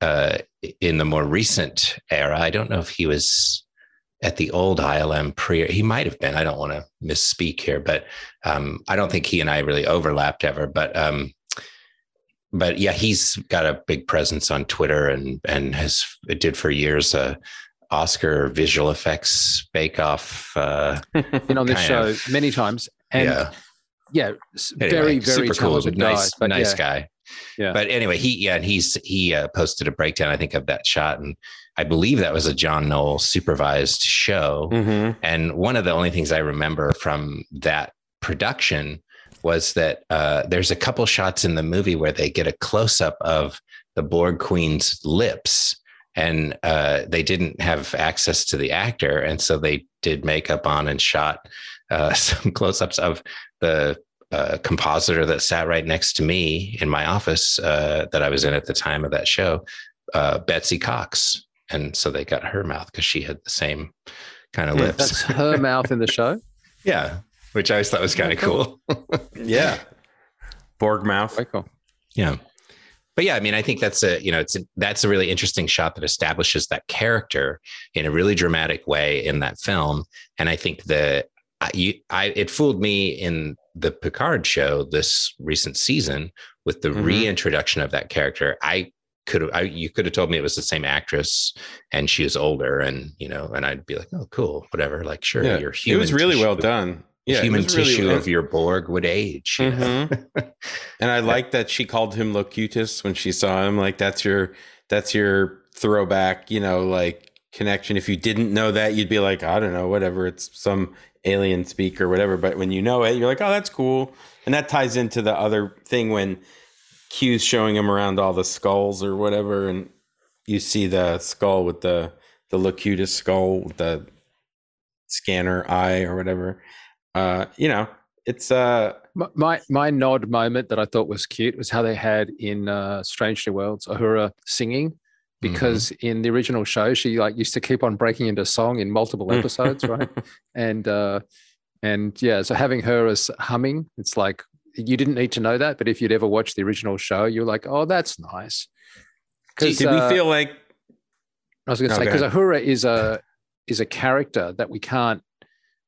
Uh, in the more recent era, I don't know if he was at the old ILM pre. He might have been. I don't want to misspeak here, but um, I don't think he and I really overlapped ever. But um, but yeah, he's got a big presence on Twitter and and has did for years. Uh, Oscar visual effects bake off. Uh, <laughs> Been on this show of. many times. And yeah, yeah, Anyway, very, very super cool, talented nice, guy. But nice yeah, guy. Yeah. But anyway, he yeah, and he's he uh, posted a breakdown, I think, of that shot, and I believe that was a John Knoll supervised show. mm-hmm. And one of the only things I remember from that production was that uh, there's a couple shots in the movie where they get a close up of the Borg Queen's lips, and uh, they didn't have access to the actor, and so they did makeup on and shot uh, <laughs> some close ups of the uh, compositor that sat right next to me in my office uh, that I was in at the time of that show, uh, Betsy Cox. And so they got her mouth because she had the same kind of Hmm, lips. That's her <laughs> mouth in the show. Yeah, which I always thought was kind of cool. <laughs> yeah, Borg mouth. Very cool. yeah, but yeah, I mean, I think that's a you know it's a, that's a really interesting shot that establishes that character in a really dramatic way in that film, and I think the I, you, I it fooled me in the Picard show this recent season with the Mhm. reintroduction of that character. I could have you could have told me it was the same actress and she was older and you know and I'd be like oh cool whatever like sure Yeah, you're human. it was really tissue- well done. Yeah, human was really- tissue of your Borg would age? Mhm. <laughs> And I like that she called him Locutus when she saw him. Like that's your that's your throwback, you know, like connection. If you didn't know that, you'd be like, I don't know, whatever. It's some alien speak or whatever. But when you know it, you're like, oh, that's cool. And that ties into the other thing when Q's showing him around all the skulls or whatever, and you see the skull with the the Locutus skull with the scanner eye or whatever. Uh, you know, it's uh My, my nod moment that I thought was cute was how they had in uh, Strange New Worlds Uhura singing because in the original show she like used to keep on breaking into song in multiple episodes, right? <laughs> And uh, and yeah, so having her as humming, it's like you didn't need to know that, but if you'd ever watched the original show, you're like, oh, that's nice. did, did uh, we feel like I was going to No, say because. Uhura is a is a character that we can't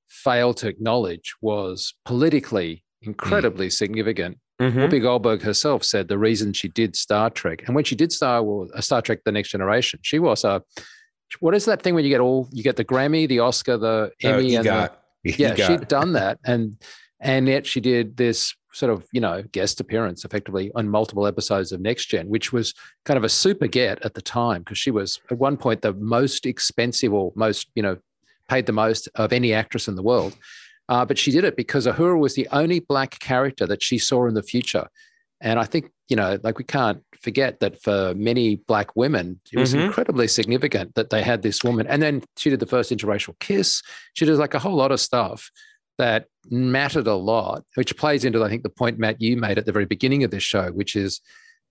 fail to acknowledge was politically incredibly significant. Mhm. Whoopi Goldberg herself said the reason she did Star Trek, and when she did Star Wars, uh, Star Trek: The Next Generation, she was a what is that thing when you get all you get the Grammy, the Oscar, the Oh, Emmy, and the, <laughs> yeah, she'd done that, and and yet she did this sort of you know guest appearance effectively on multiple episodes of Next Gen, which was kind of a super get at the time because she was at one point the most expensive or most you know paid the most of any actress in the world. Uh, but she did it because Uhura was the only black character that she saw in the future. And I think, you know, like we can't forget that for many black women, it was Mhm. incredibly significant that they had this woman. And then she did the first interracial kiss. She did like a whole lot of stuff that mattered a lot, which plays into, I think, the point, Matt, you made at the very beginning of this show, which is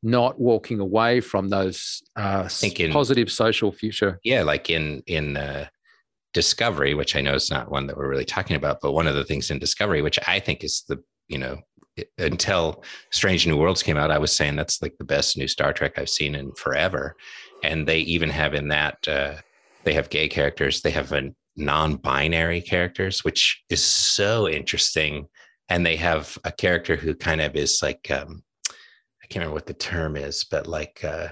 not walking away from those uh, positive social future. yeah like in in uh, discovery which i know is not one that we're really talking about but one of the things in discovery which i think is the you know until strange new worlds came out i was saying that's like the best new star trek i've seen in forever. And they even have in that uh, they have gay characters they have a non-binary characters which is so interesting. And they have a character who kind of is like um, i can't remember what the term is but like uh,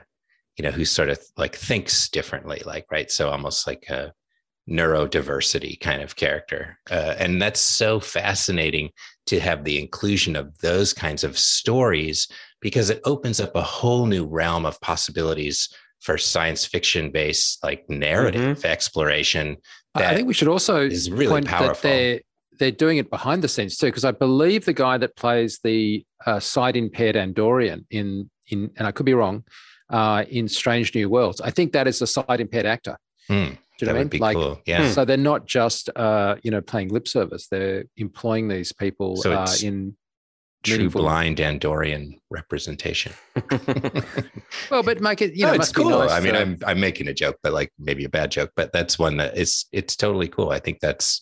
you know who sort of like thinks differently like right? So almost like a neurodiversity kind of character uh, and that's so fascinating to have the inclusion of those kinds of stories because it opens up a whole new realm of possibilities for science fiction based like narrative exploration I- I think we should also is really point that they're they're doing it behind the scenes too, because I believe the guy that plays the uh, sight impaired Andorian in in and I could be wrong uh, in Strange New Worlds. I think that is a sight impaired actor. Hmm, Do you know that what I would mean? be Like, cool yeah so they're not just uh, you know playing lip service; they're employing these people So uh, in true meaningful- blind andorian representation <laughs> well, but make it you know it it's cool. nice I mean, to- I'm I'm making a joke, but like maybe a bad joke, but that's one that is it's totally cool. I think that's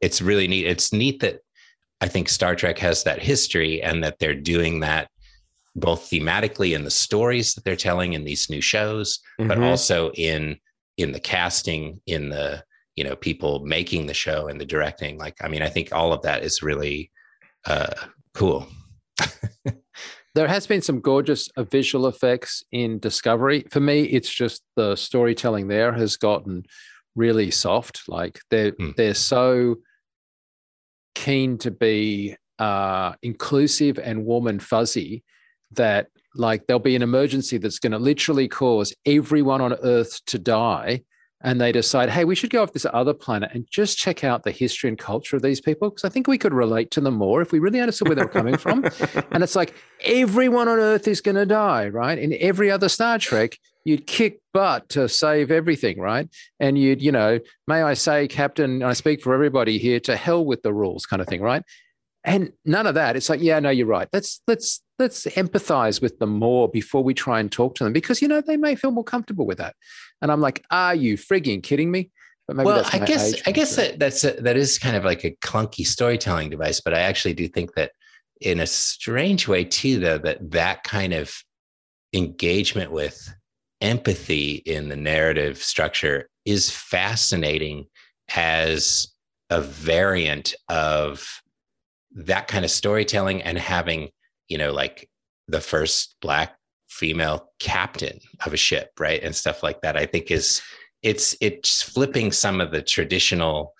it's really neat. It's neat that I think Star Trek has that history and that they're doing that both thematically in the stories that they're telling in these new shows, but Mhm. also in in the casting, in the you know people making the show and the directing. Like, I mean, I think all of that is really uh, cool. <laughs> there has been some gorgeous uh, visual effects in Discovery. For me, it's just the storytelling there has gotten really soft. Like they're Hmm. they're so keen to be uh, inclusive and warm and fuzzy that like there'll be an emergency that's going to literally cause everyone on Earth to die. And they decide, hey, we should go off this other planet and just check out the history and culture of these people. Because I think we could relate to them more if we really understood where they were coming from. <laughs> And it's like everyone on Earth is going to die, right? In every other Star Trek, you'd kick butt to save everything, right? And you'd, you know, may I say, Captain, I speak for everybody here, to hell with the rules, kind of thing, right? And none of that. It's like, yeah, no, you're right. Let's let's let's empathize with them more before we try and talk to them because you know they may feel more comfortable with that. And I'm like, are you frigging kidding me? But maybe well, that's I guess I guess that that's a, that is kind of like a clunky storytelling device, but I actually do think that in a strange way too, though, that that kind of engagement with empathy in the narrative structure is fascinating as a variant of that kind of storytelling and having you know like the first black female captain of a ship right? And stuff like that i think is it's it's flipping some of the traditional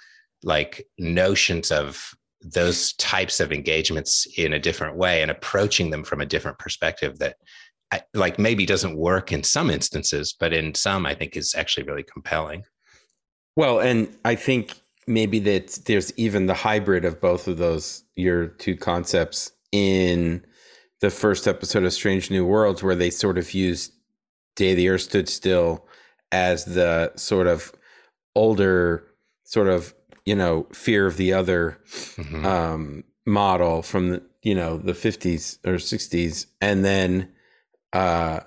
like notions of those types of engagements in a different way and approaching them from a different perspective that like maybe doesn't work in some instances but in some i think is actually really compelling. Well, and I think maybe that there's even the hybrid of both of those your two concepts in the first episode of Strange New Worlds, where they sort of used Day the Earth Stood Still as the sort of older, sort of you know fear of the other Mhm. um, model from the you know the 50s or 60s, and then uh,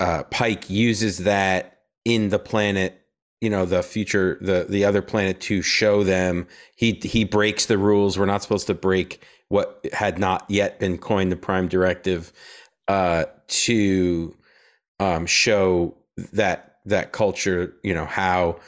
uh, Pike uses that in the planet you know the future the the other planet to show them. He he breaks the rules. We're not supposed to break what had not yet been coined the prime directive uh to um show that that culture you know how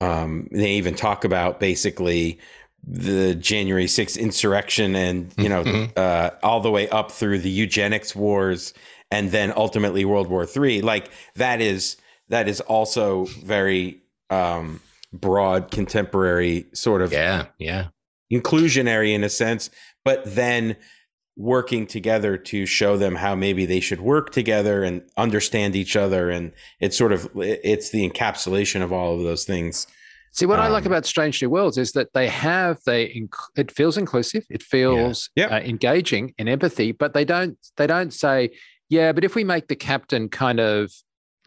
um they even talk about basically the January 6th insurrection and you know Mhm. uh all the way up through the eugenics wars and then ultimately World War 3 like that is that is also very um broad contemporary sort of yeah yeah. inclusionary in a sense, but then working together to show them how maybe they should work together and understand each other. And it's sort of it's the encapsulation of all of those things See, what I like Um, about Strange New Worlds is that they have they it feels inclusive, it feels Yeah. uh, engaging and empathy, but they don't they don't say, yeah, but if we make the captain kind of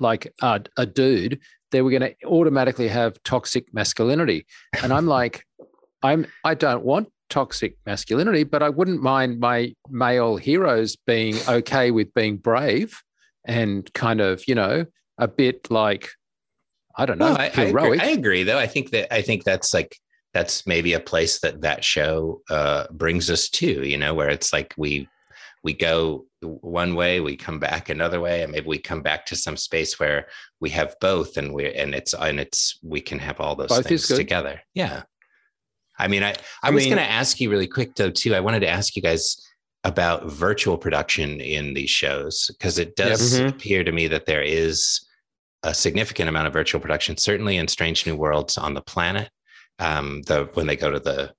like a, a dude, then we're going to automatically have toxic masculinity. And I'm like, I'm I don't want toxic masculinity, but I wouldn't mind my male heroes being okay with being brave and kind of you know a bit like I don't know No, I, I, agree. I agree, though. I think that I think that's like that's maybe a place that that show uh, brings us to. You know, where it's like we we go one way, we come back another way, and maybe we come back to some space where we have both, and we and it's and it's we can have all those Both things together. Yeah. I mean, I I, I was going to ask you really quick though too. I wanted to ask you guys about virtual production in these shows because it does Mhm. appear to me that there is a significant amount of virtual production, certainly in Strange New Worlds on the planet. Um, the when they go to the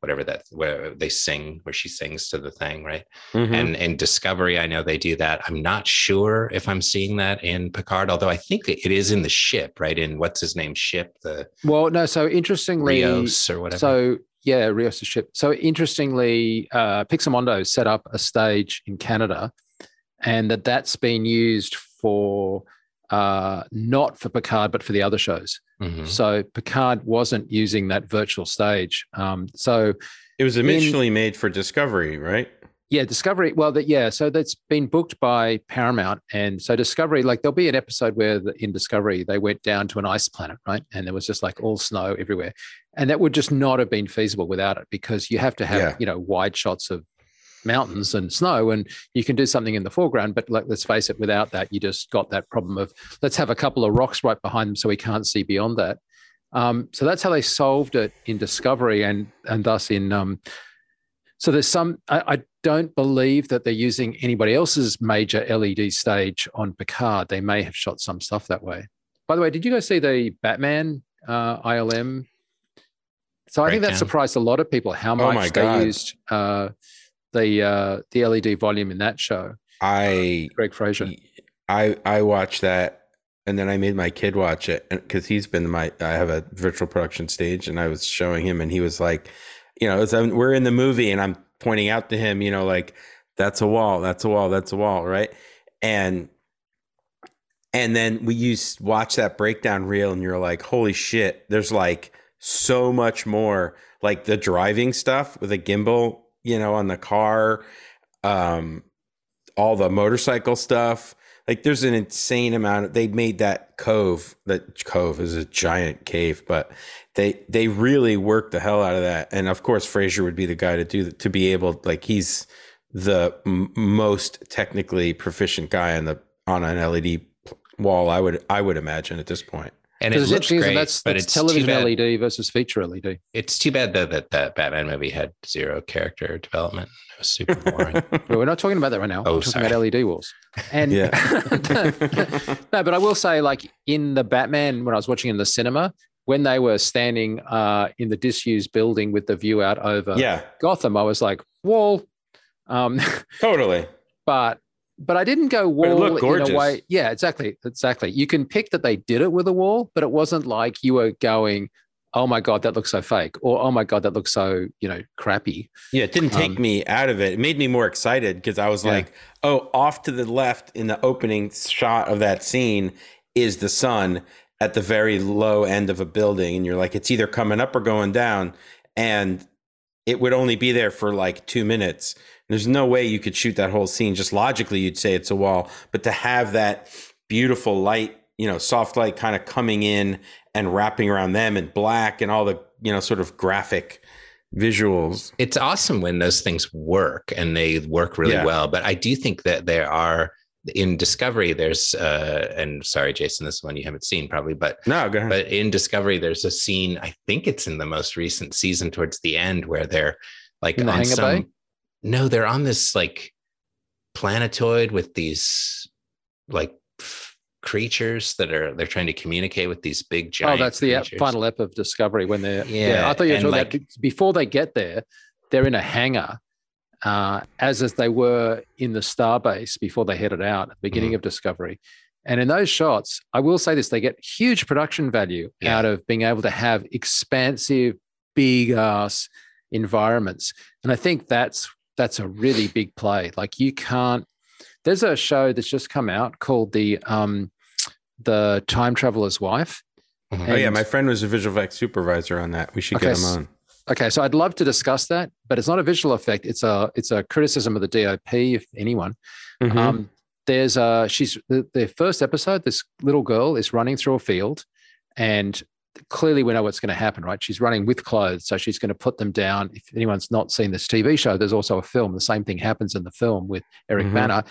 whatever that where they sing, where she sings to the thing, right? Mhm. And in Discovery, I know they do that. I'm not sure if I'm seeing that in Picard, although I think it is in the ship, right? In what's his name, ship, the Well, no. So interestingly, Rios or whatever. so yeah, Rios' ship. So interestingly, uh, Pixomondo set up a stage in Canada, and that that's been used for uh, not for Picard, but for the other shows. Mhm. So Picard wasn't using that virtual stage. Um, so it was initially made for Discovery, right? yeah, Discovery. Well, that yeah. So that's been booked by Paramount, and so Discovery. Like there'll be an episode where the, in Discovery they went down to an ice planet, right, and there was just like all snow everywhere, and that would just not have been feasible without it because you have to have Yeah. you know wide shots of mountains and snow, and you can do something in the foreground, but like let's face it, without that, you just got that problem of let's have a couple of rocks right behind them so we can't see beyond that. Um, so that's how they solved it in Discovery, and and thus in um, so there's some. I, I don't believe that they're using anybody else's major LED stage on Picard. They may have shot some stuff that way. By the way, did you guys see the Batman uh, ILM? So I think that surprised a lot of people how Oh much my they used uh, the uh, the LED volume in that show. I Greig Fraser. I I watched that and then I made my kid watch it because he's been my I have a virtual production stage and I was showing him and he was like, you know, it's, um, we're in the movie and I'm pointing out to him, you know, like that's a wall, that's a wall, that's a wall, right? And and then we used watch that breakdown reel and you're like, holy shit, there's like so much more like the driving stuff with a gimbal, you know, on the car, um, all the motorcycle stuff. Like there's an insane amount. Of, they made that cove. That cove is a giant cave, but they they really worked the hell out of that. And of course, Fraser would be the guy to do that, to be able like he's the m- most technically proficient guy on the on an LED wall. I would I would imagine at this point. And it Because looks interesting is that great, that's, but that's it's television bad. LED versus feature LED. It's too bad though that that Batman movie had zero character development. It was super boring. <laughs> But we're not talking about that right now. Oh, we're talking sorry. about LED walls. And Yeah. <laughs> no, but I will say, like in the Batman, when I was watching in the cinema, when they were standing uh, in the disused building with the view out over yeah, Gotham, I was like, wall. Um, <laughs> totally. but but I didn't go wall looked in a way. Yeah, exactly, exactly. You can pick that they did it with a wall, but it wasn't like you were going, "Oh my god, that looks so fake," or "Oh my god, that looks so you know crappy." Yeah, it didn't take Um, me out of it. It made me more excited because I was Yeah. like, oh, off to the left in the opening shot of that scene is the sun at the very low end of a building. And you're like, it's either coming up or going down. And it would only be there for like two minutes. There's no way you could shoot that whole scene. Just logically, you'd say it's a wall. But to have that beautiful light, you know, soft light kind of coming in and wrapping around them and black and all the, you know, sort of graphic visuals. it's awesome when those things work and they work really Yeah. well. But I do think that there are in Discovery, there's uh and sorry, Jason, this is one you haven't seen probably, but No, go ahead. but in Discovery, there's a scene, I think it's in the most recent season towards the end where they're like the on hangar some bay? No, they're on this like planetoid with these like creatures that are they're trying to communicate with these big giant oh, that's the creatures. final ep of Discovery when they're. Yeah, Yeah, I thought you were talking like- about before they get there. They're in a hangar, uh, as as they were in the starbase before they headed out at the beginning Mm-hmm. of Discovery, And in those shots, I will say this: they get huge production value Yeah. out of being able to have expansive, big ass environments. And I think that's that's a really big play. Like you can't. There's a show that's just come out called the um, the Time Traveler's Wife. Mhm. Oh yeah, my friend was a visual effects supervisor on that. We should Okay, get him on. Okay, so I'd love to discuss that, but it's not a visual effect. It's a it's a criticism of the DOP, if anyone. Mhm. Um, there's a she's the, the first episode. This little girl is running through a field, and clearly we know what's going to happen, right? She's running with clothes, so she's going to put them down. If anyone's not seen this TV show, there's also a film. The same thing happens in the film with Eric Mhm. Bana.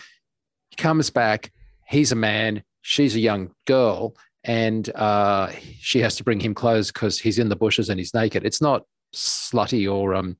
He comes back. He's a man. She's a young girl, and uh, she has to bring him clothes because he's in the bushes and he's naked. It's not slutty or um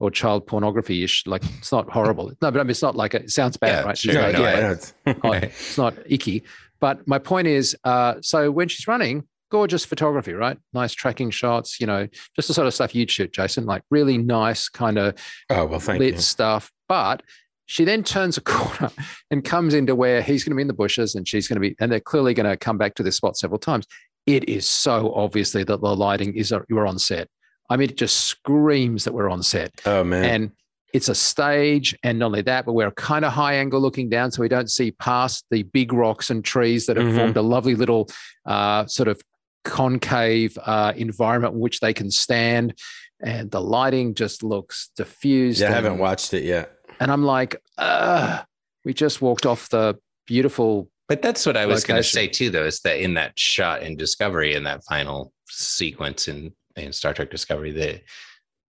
or child pornography ish. Like it's not horrible. <laughs> No, but I mean, it's not like a, it sounds bad, Yeah, right? sure. Like, no, yeah, <laughs> it's- not- it's not icky. But my point is, uh, so when she's running, gorgeous photography, right? Nice tracking shots, you know, just the sort of stuff you'd shoot, Jason, like really nice kind of oh well, thank lit you. stuff. But she then turns a <laughs> corner and comes into where he's going to be in the bushes and she's going to be, and they're clearly going to come back to this spot several times. It is so obviously that the lighting is uh, you're on set. I mean, it just screams that we're on set Oh man, and it's a stage and not only that but we're kind of high angle looking down so we don't see past the big rocks and trees that have Mhm. formed a lovely little uh, sort of concave uh, environment in which they can stand and the lighting just looks diffused yeah, I haven't watched it yet. and i'm like Ugh, we just walked off the beautiful But that's what I was going to say too, though, is that in that shot in Discovery, in that final sequence in, in Star Trek Discovery, the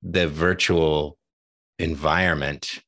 the virtual environment,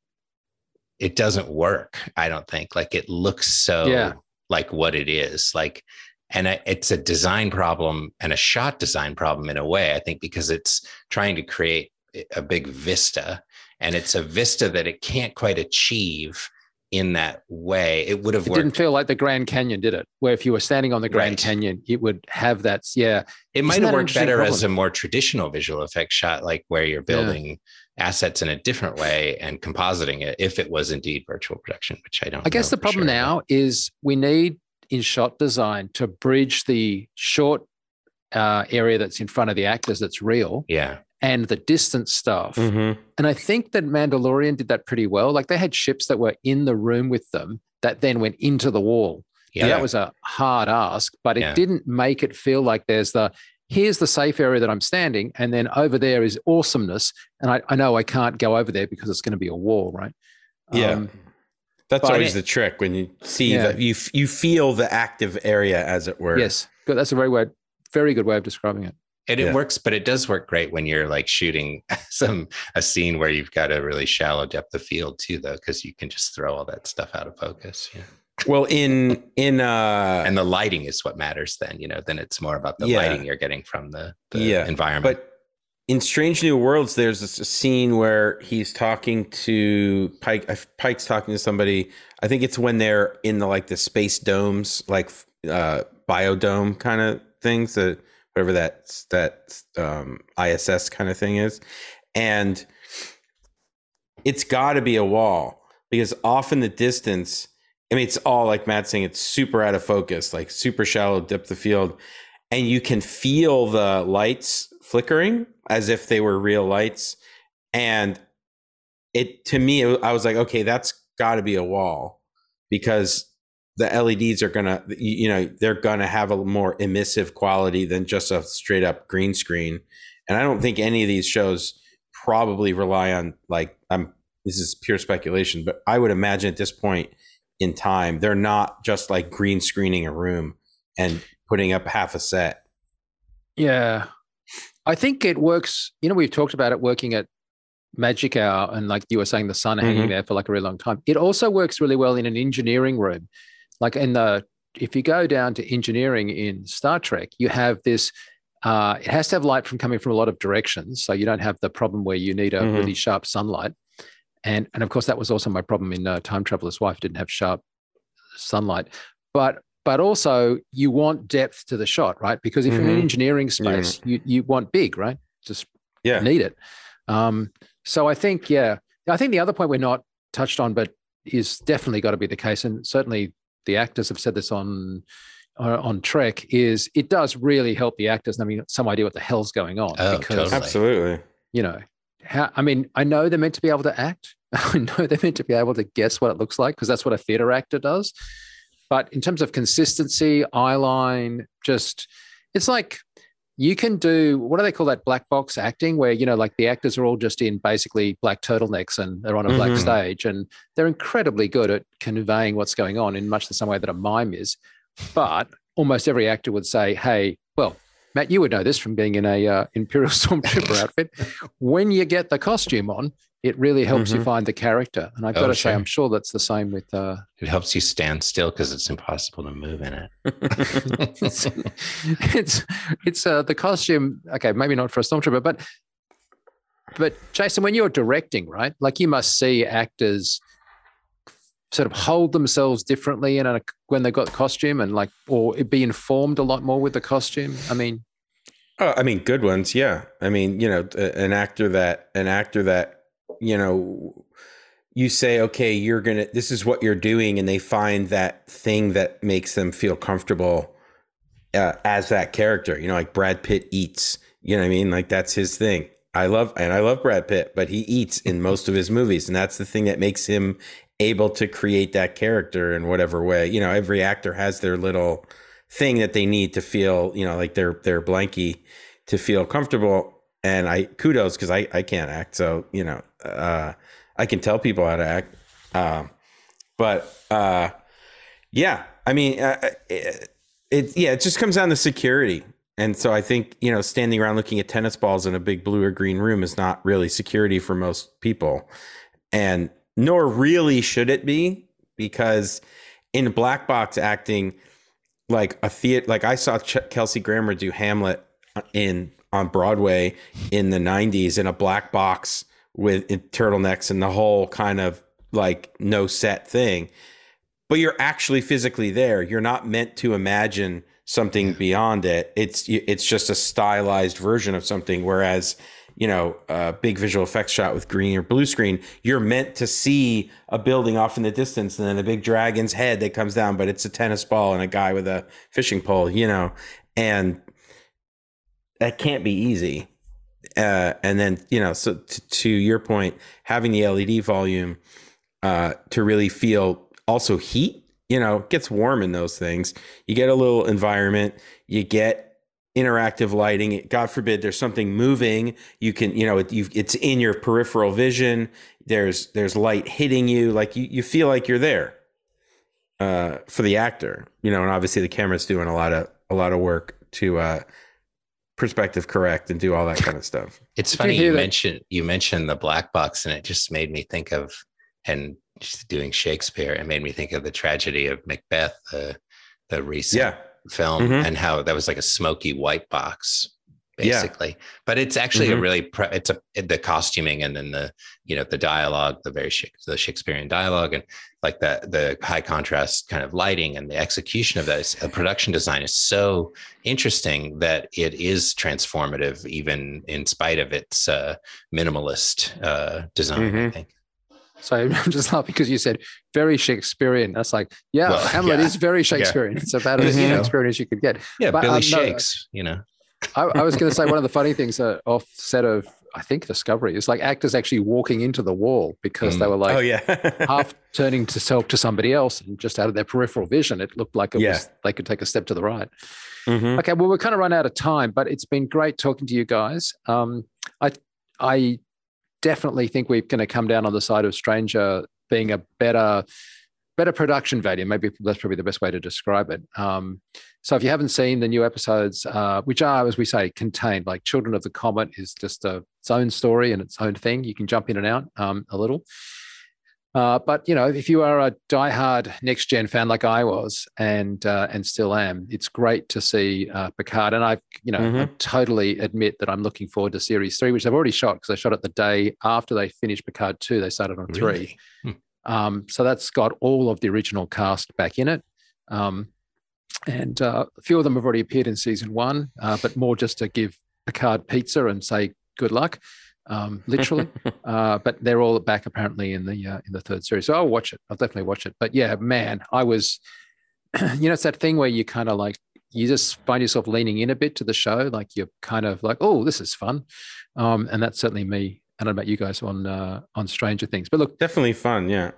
it doesn't work. I don't think. Like it looks so Yeah. like what it is. Like, and it's a design problem and a shot design problem in a way. I think because it's trying to create a big vista, and it's a vista that it can't quite achieve in that way. It would have it worked didn't feel like the grand canyon did it where if you were standing on the grand Right. canyon it would have that yeah It might have worked better as a more traditional visual effects shot, like where you're building assets in a different way and compositing it if it was indeed virtual production, which I don't know. I guess the problem sure, now is we need in shot design to bridge the short uh, area that's in front of the actors that's real Yeah. and the distant stuff. Mhm. And I think that Mandalorian did that pretty well. Like they had ships that were in the room with them that then went into the wall. Yeah. And that was a hard ask, but it Yeah. didn't make it feel like there's the here's the safe area that I'm standing, and then over there is awesomeness. And I, I know I can't go over there because it's going to be a wall, right? Yeah. Um, That's but always it- the trick when you see Yeah. that you you feel the active area as it were. yes. Good. That's a very word, very good way of describing it. And it Yeah. works, but it does work great when you're like shooting <laughs> some a scene where you've got a really shallow depth of field too, though, because you can just throw all that stuff out of focus. Yeah. Well, in in uh And the lighting is what matters then, you know, then it's more about the Yeah. lighting you're getting from the, the Yeah, environment. But in Strange New Worlds, there's this scene where he's talking to Pike. uh, Pike's talking to somebody. I think it's when they're in the like the space domes, like uh, biodome kind of things, that whatever that that um, ISS kind of thing is, and it's got to be a wall because off in the distance. I mean, it's all like Matt's saying. It's super out of focus, like super shallow depth of field, and you can feel the lights flickering as if they were real lights. And it to me it- i was like okay that's got to be a wall because the leds are gonna you you know they're gonna have a more emissive quality than just a straight up green screen. And i don't think any of these shows probably rely on like i'm this is pure speculation but i would imagine at this point in time they're not just like green screening a room and putting up half a set. Yeah. I think it works. You know, we've talked about it working at Magic Hour and like you were saying, the sun hanging Mhm. there for like a really long time. It also works really well in an engineering room. Like in the, if you go down to engineering in Star Trek, you have this, uh, it has to have light from coming from a lot of directions. So you don't have the problem where you need a Mhm. really sharp sunlight. And, and of course, that was also my problem in uh, Time Traveler's Wife, didn't have sharp sunlight. But but also you want depth to the shot, right? Because if you're in an Mhm. engineering Yeah. space, you you want big, right? Just yeah need it. Um, so I think, yeah, I think the other point we're not touched on, but is definitely got to be the case, and certainly the actors have said this on uh, on Trek is it does really help the actors. I mean, some idea what the hell's going on. Oh, totally. Absolutely. You know, how, I mean, I know they're meant to be able to act. <laughs> I know they're meant to be able to guess what it looks like because that's what a theater actor does. But in terms of consistency, eye line, just it's like you can do what do they call that black box acting where you know like the actors are all just in basically black turtlenecks and they're on a mm-hmm. black stage and they're incredibly good at conveying what's going on in much the same way that a mime is but almost every actor would say hey well matt you would know this from being in a uh, imperial <laughs> stormtrooper outfit when you get the costume on it really helps mm-hmm. you find the character. And I've got oh, to sure. say, I'm sure that's the same with. Uh, it helps you stand still because it's impossible to move in it. it's <laughs> <laughs> it's, it's uh, the costume. Okay, maybe not for a stormtrooper, but but Jason, when you're directing, right? Like you must see actors sort of hold themselves differently in a, when they've got costume and like or be informed a lot more with the costume. I mean. Oh, I mean, good ones, yeah. I mean, you know, an actor that an actor that you know you say okay you're gonna this is what you're doing and they find that thing that makes them feel comfortable uh, as that character you know like brad pitt eats you know what i mean? Like that's his thing. I love and i love brad pitt but he eats in <laughs> most of his movies and that's the thing that makes him able to create that character in whatever way. You know every actor has their little thing that they need to feel you know like their their blankie to feel comfortable and I kudos because I I can't act, so you know uh, I can tell people how to act. Uh, but uh, yeah, I mean uh, it, it, yeah it just comes down to security, and so I think you know standing around looking at tennis balls in a big blue or green room is not really security for most people, and nor really should it be because in black box acting like a theater like I saw Ch- Kelsey Grammer do Hamlet in on Broadway in the 90s in a black box with turtlenecks and the whole kind of like no set thing. But you're actually physically there. You're not meant to imagine something beyond it. It's it's just a stylized version of something whereas you know, a big visual effects shot with green or blue screen, you're meant to see a building off in the distance and then a big dragon's head that comes down, but it's a tennis ball and a guy with a fishing pole, you know. And that can't be easy. Uh, and then you know, so t- to your point, having the LED volume uh, to really feel also heat. You know, gets warm in those things. You get a little environment. You get interactive lighting. God forbid there's something moving. You can, you know, it, it's in your peripheral vision. There's there's light hitting you. Like you, you feel like you're there. Uh, for the actor, you know, and obviously the camera's doing a lot of a lot of work to uh, perspective correct and do all that kind of stuff. <laughs> It's funny you, you mentioned you mentioned the black box, and it just made me think of and doing Shakespeare. It made me think of the tragedy of Macbeth, the the recent yeah. film, mm-hmm. and how that was like a smoky white box basically. Yeah. But it's actually mm-hmm. a really pre- it's a the costuming and then the you know the dialogue, the very the Shakespearean dialogue, and like the the high contrast kind of lighting and the execution of that. The production design is so interesting that it is transformative, even in spite of its uh, minimalist uh, design. Mm-hmm. I think. So <laughs> I'm just laughing because you said very Shakespearean. That's like, yeah, well, Hamlet yeah. is very <laughs> Shakespearean. Yeah. It's about as mm-hmm. Shakespearean as you could get. Yeah, but, Billy um, Shakes, no, you know. I, I, was going to say one of the funny things uh, offset of I think Discovery is like actors actually walking into the wall because mm. they were like, oh yeah, <laughs> half turning to talk to somebody else and just out of their peripheral vision, it looked like it yeah. was they could take a step to the right. Mm-hmm. Okay, well we're kind of run out of time, but it's been great talking to you guys. Um, I I definitely think we're going to come down on the side of Stranger being a better better production value. Maybe that's probably the best way to describe it. Um, so if you haven't seen the new episodes, uh, which are, as we say, contained, like Children of the Comet is just a, its own story and its own thing. You can jump in and out um, a little. Uh, but you know, if you are a diehard next gen fan like I was and uh, and still am, it's great to see uh, Picard. And I, you know, mm-hmm. I totally admit that I'm looking forward to series three, which I've already shot because they shot it the day after they finished Picard two. They started on really? three. Um, so that's got all of the original cast back in it. Um, and uh, a few of them have already appeared in season one, uh, but more just to give Picard pizza and say good luck, um, literally. <laughs> uh, but they're all back apparently in the uh, in the third series, so I'll watch it. I'll definitely watch it. But yeah, man, I was <clears throat> you know, it's that thing where you kind of like you just find yourself leaning in a bit to the show, like you're kind of like, oh, this is fun, um, and that's certainly me. I don't know about you guys on uh, on Stranger Things, but look, definitely fun. Yeah.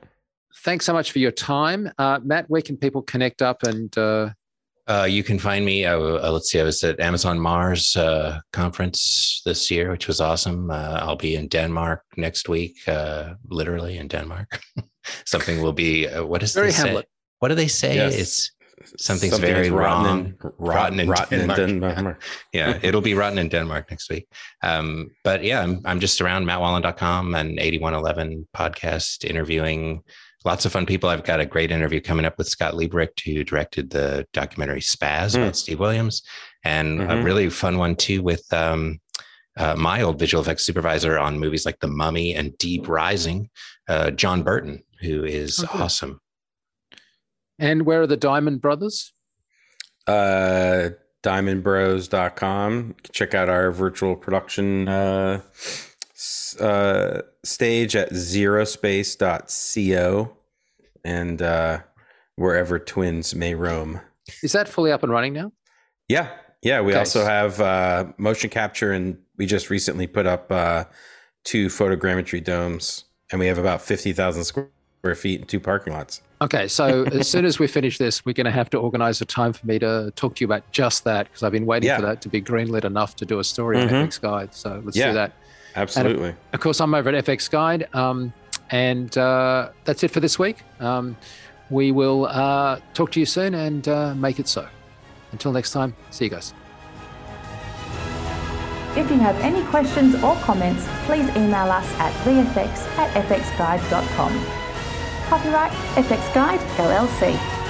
Thanks so much for your time, uh, Matt. Where can people connect up and? Uh... Uh, you can find me. Uh, uh, let's see. I was at Amazon Mars uh, conference this year, which was awesome. Uh, I'll be in Denmark next week. Uh, literally in Denmark. <laughs> Something will be. what is very Hamlet? Say? What do they say? Yes. It's something's Something very rotten wrong. In, rotten, in, rotten Denmark. in Denmark. <laughs> yeah, it'll be rotten in Denmark next week. Um, but yeah, I'm, I'm just around mattwallin.com and 8111 podcast interviewing lots of fun people. I've got a great interview coming up with Scott Leberecht, who directed the documentary Spaz mm. about Steve Williams, and mm-hmm. a really fun one too with um, uh, my old visual effects supervisor on movies like The Mummy and Deep Rising, uh, John Berton, who is oh, awesome. And where are the Diamond Brothers? Uh, diamondbros.com. Check out our virtual production uh, uh, stage at zerospace.co and uh, wherever twins may roam. Is that fully up and running now? Yeah. Yeah. We okay. also have uh, motion capture, and we just recently put up uh, two photogrammetry domes, and we have about 50,000 square feet and two parking lots. Okay, so as soon as we finish this, we're going to have to organize a time for me to talk to you about just that because I've been waiting yeah. for that to be greenlit enough to do a story mm-hmm. FX Guide. So let's yeah, do that. Absolutely. And of course, I'm over at FX Guide. Um, and uh, that's it for this week. Um, we will uh, talk to you soon and uh, make it so. Until next time, see you guys. If you have any questions or comments, please email us at vfx at fxguide.com. Copyright FX Guide LLC.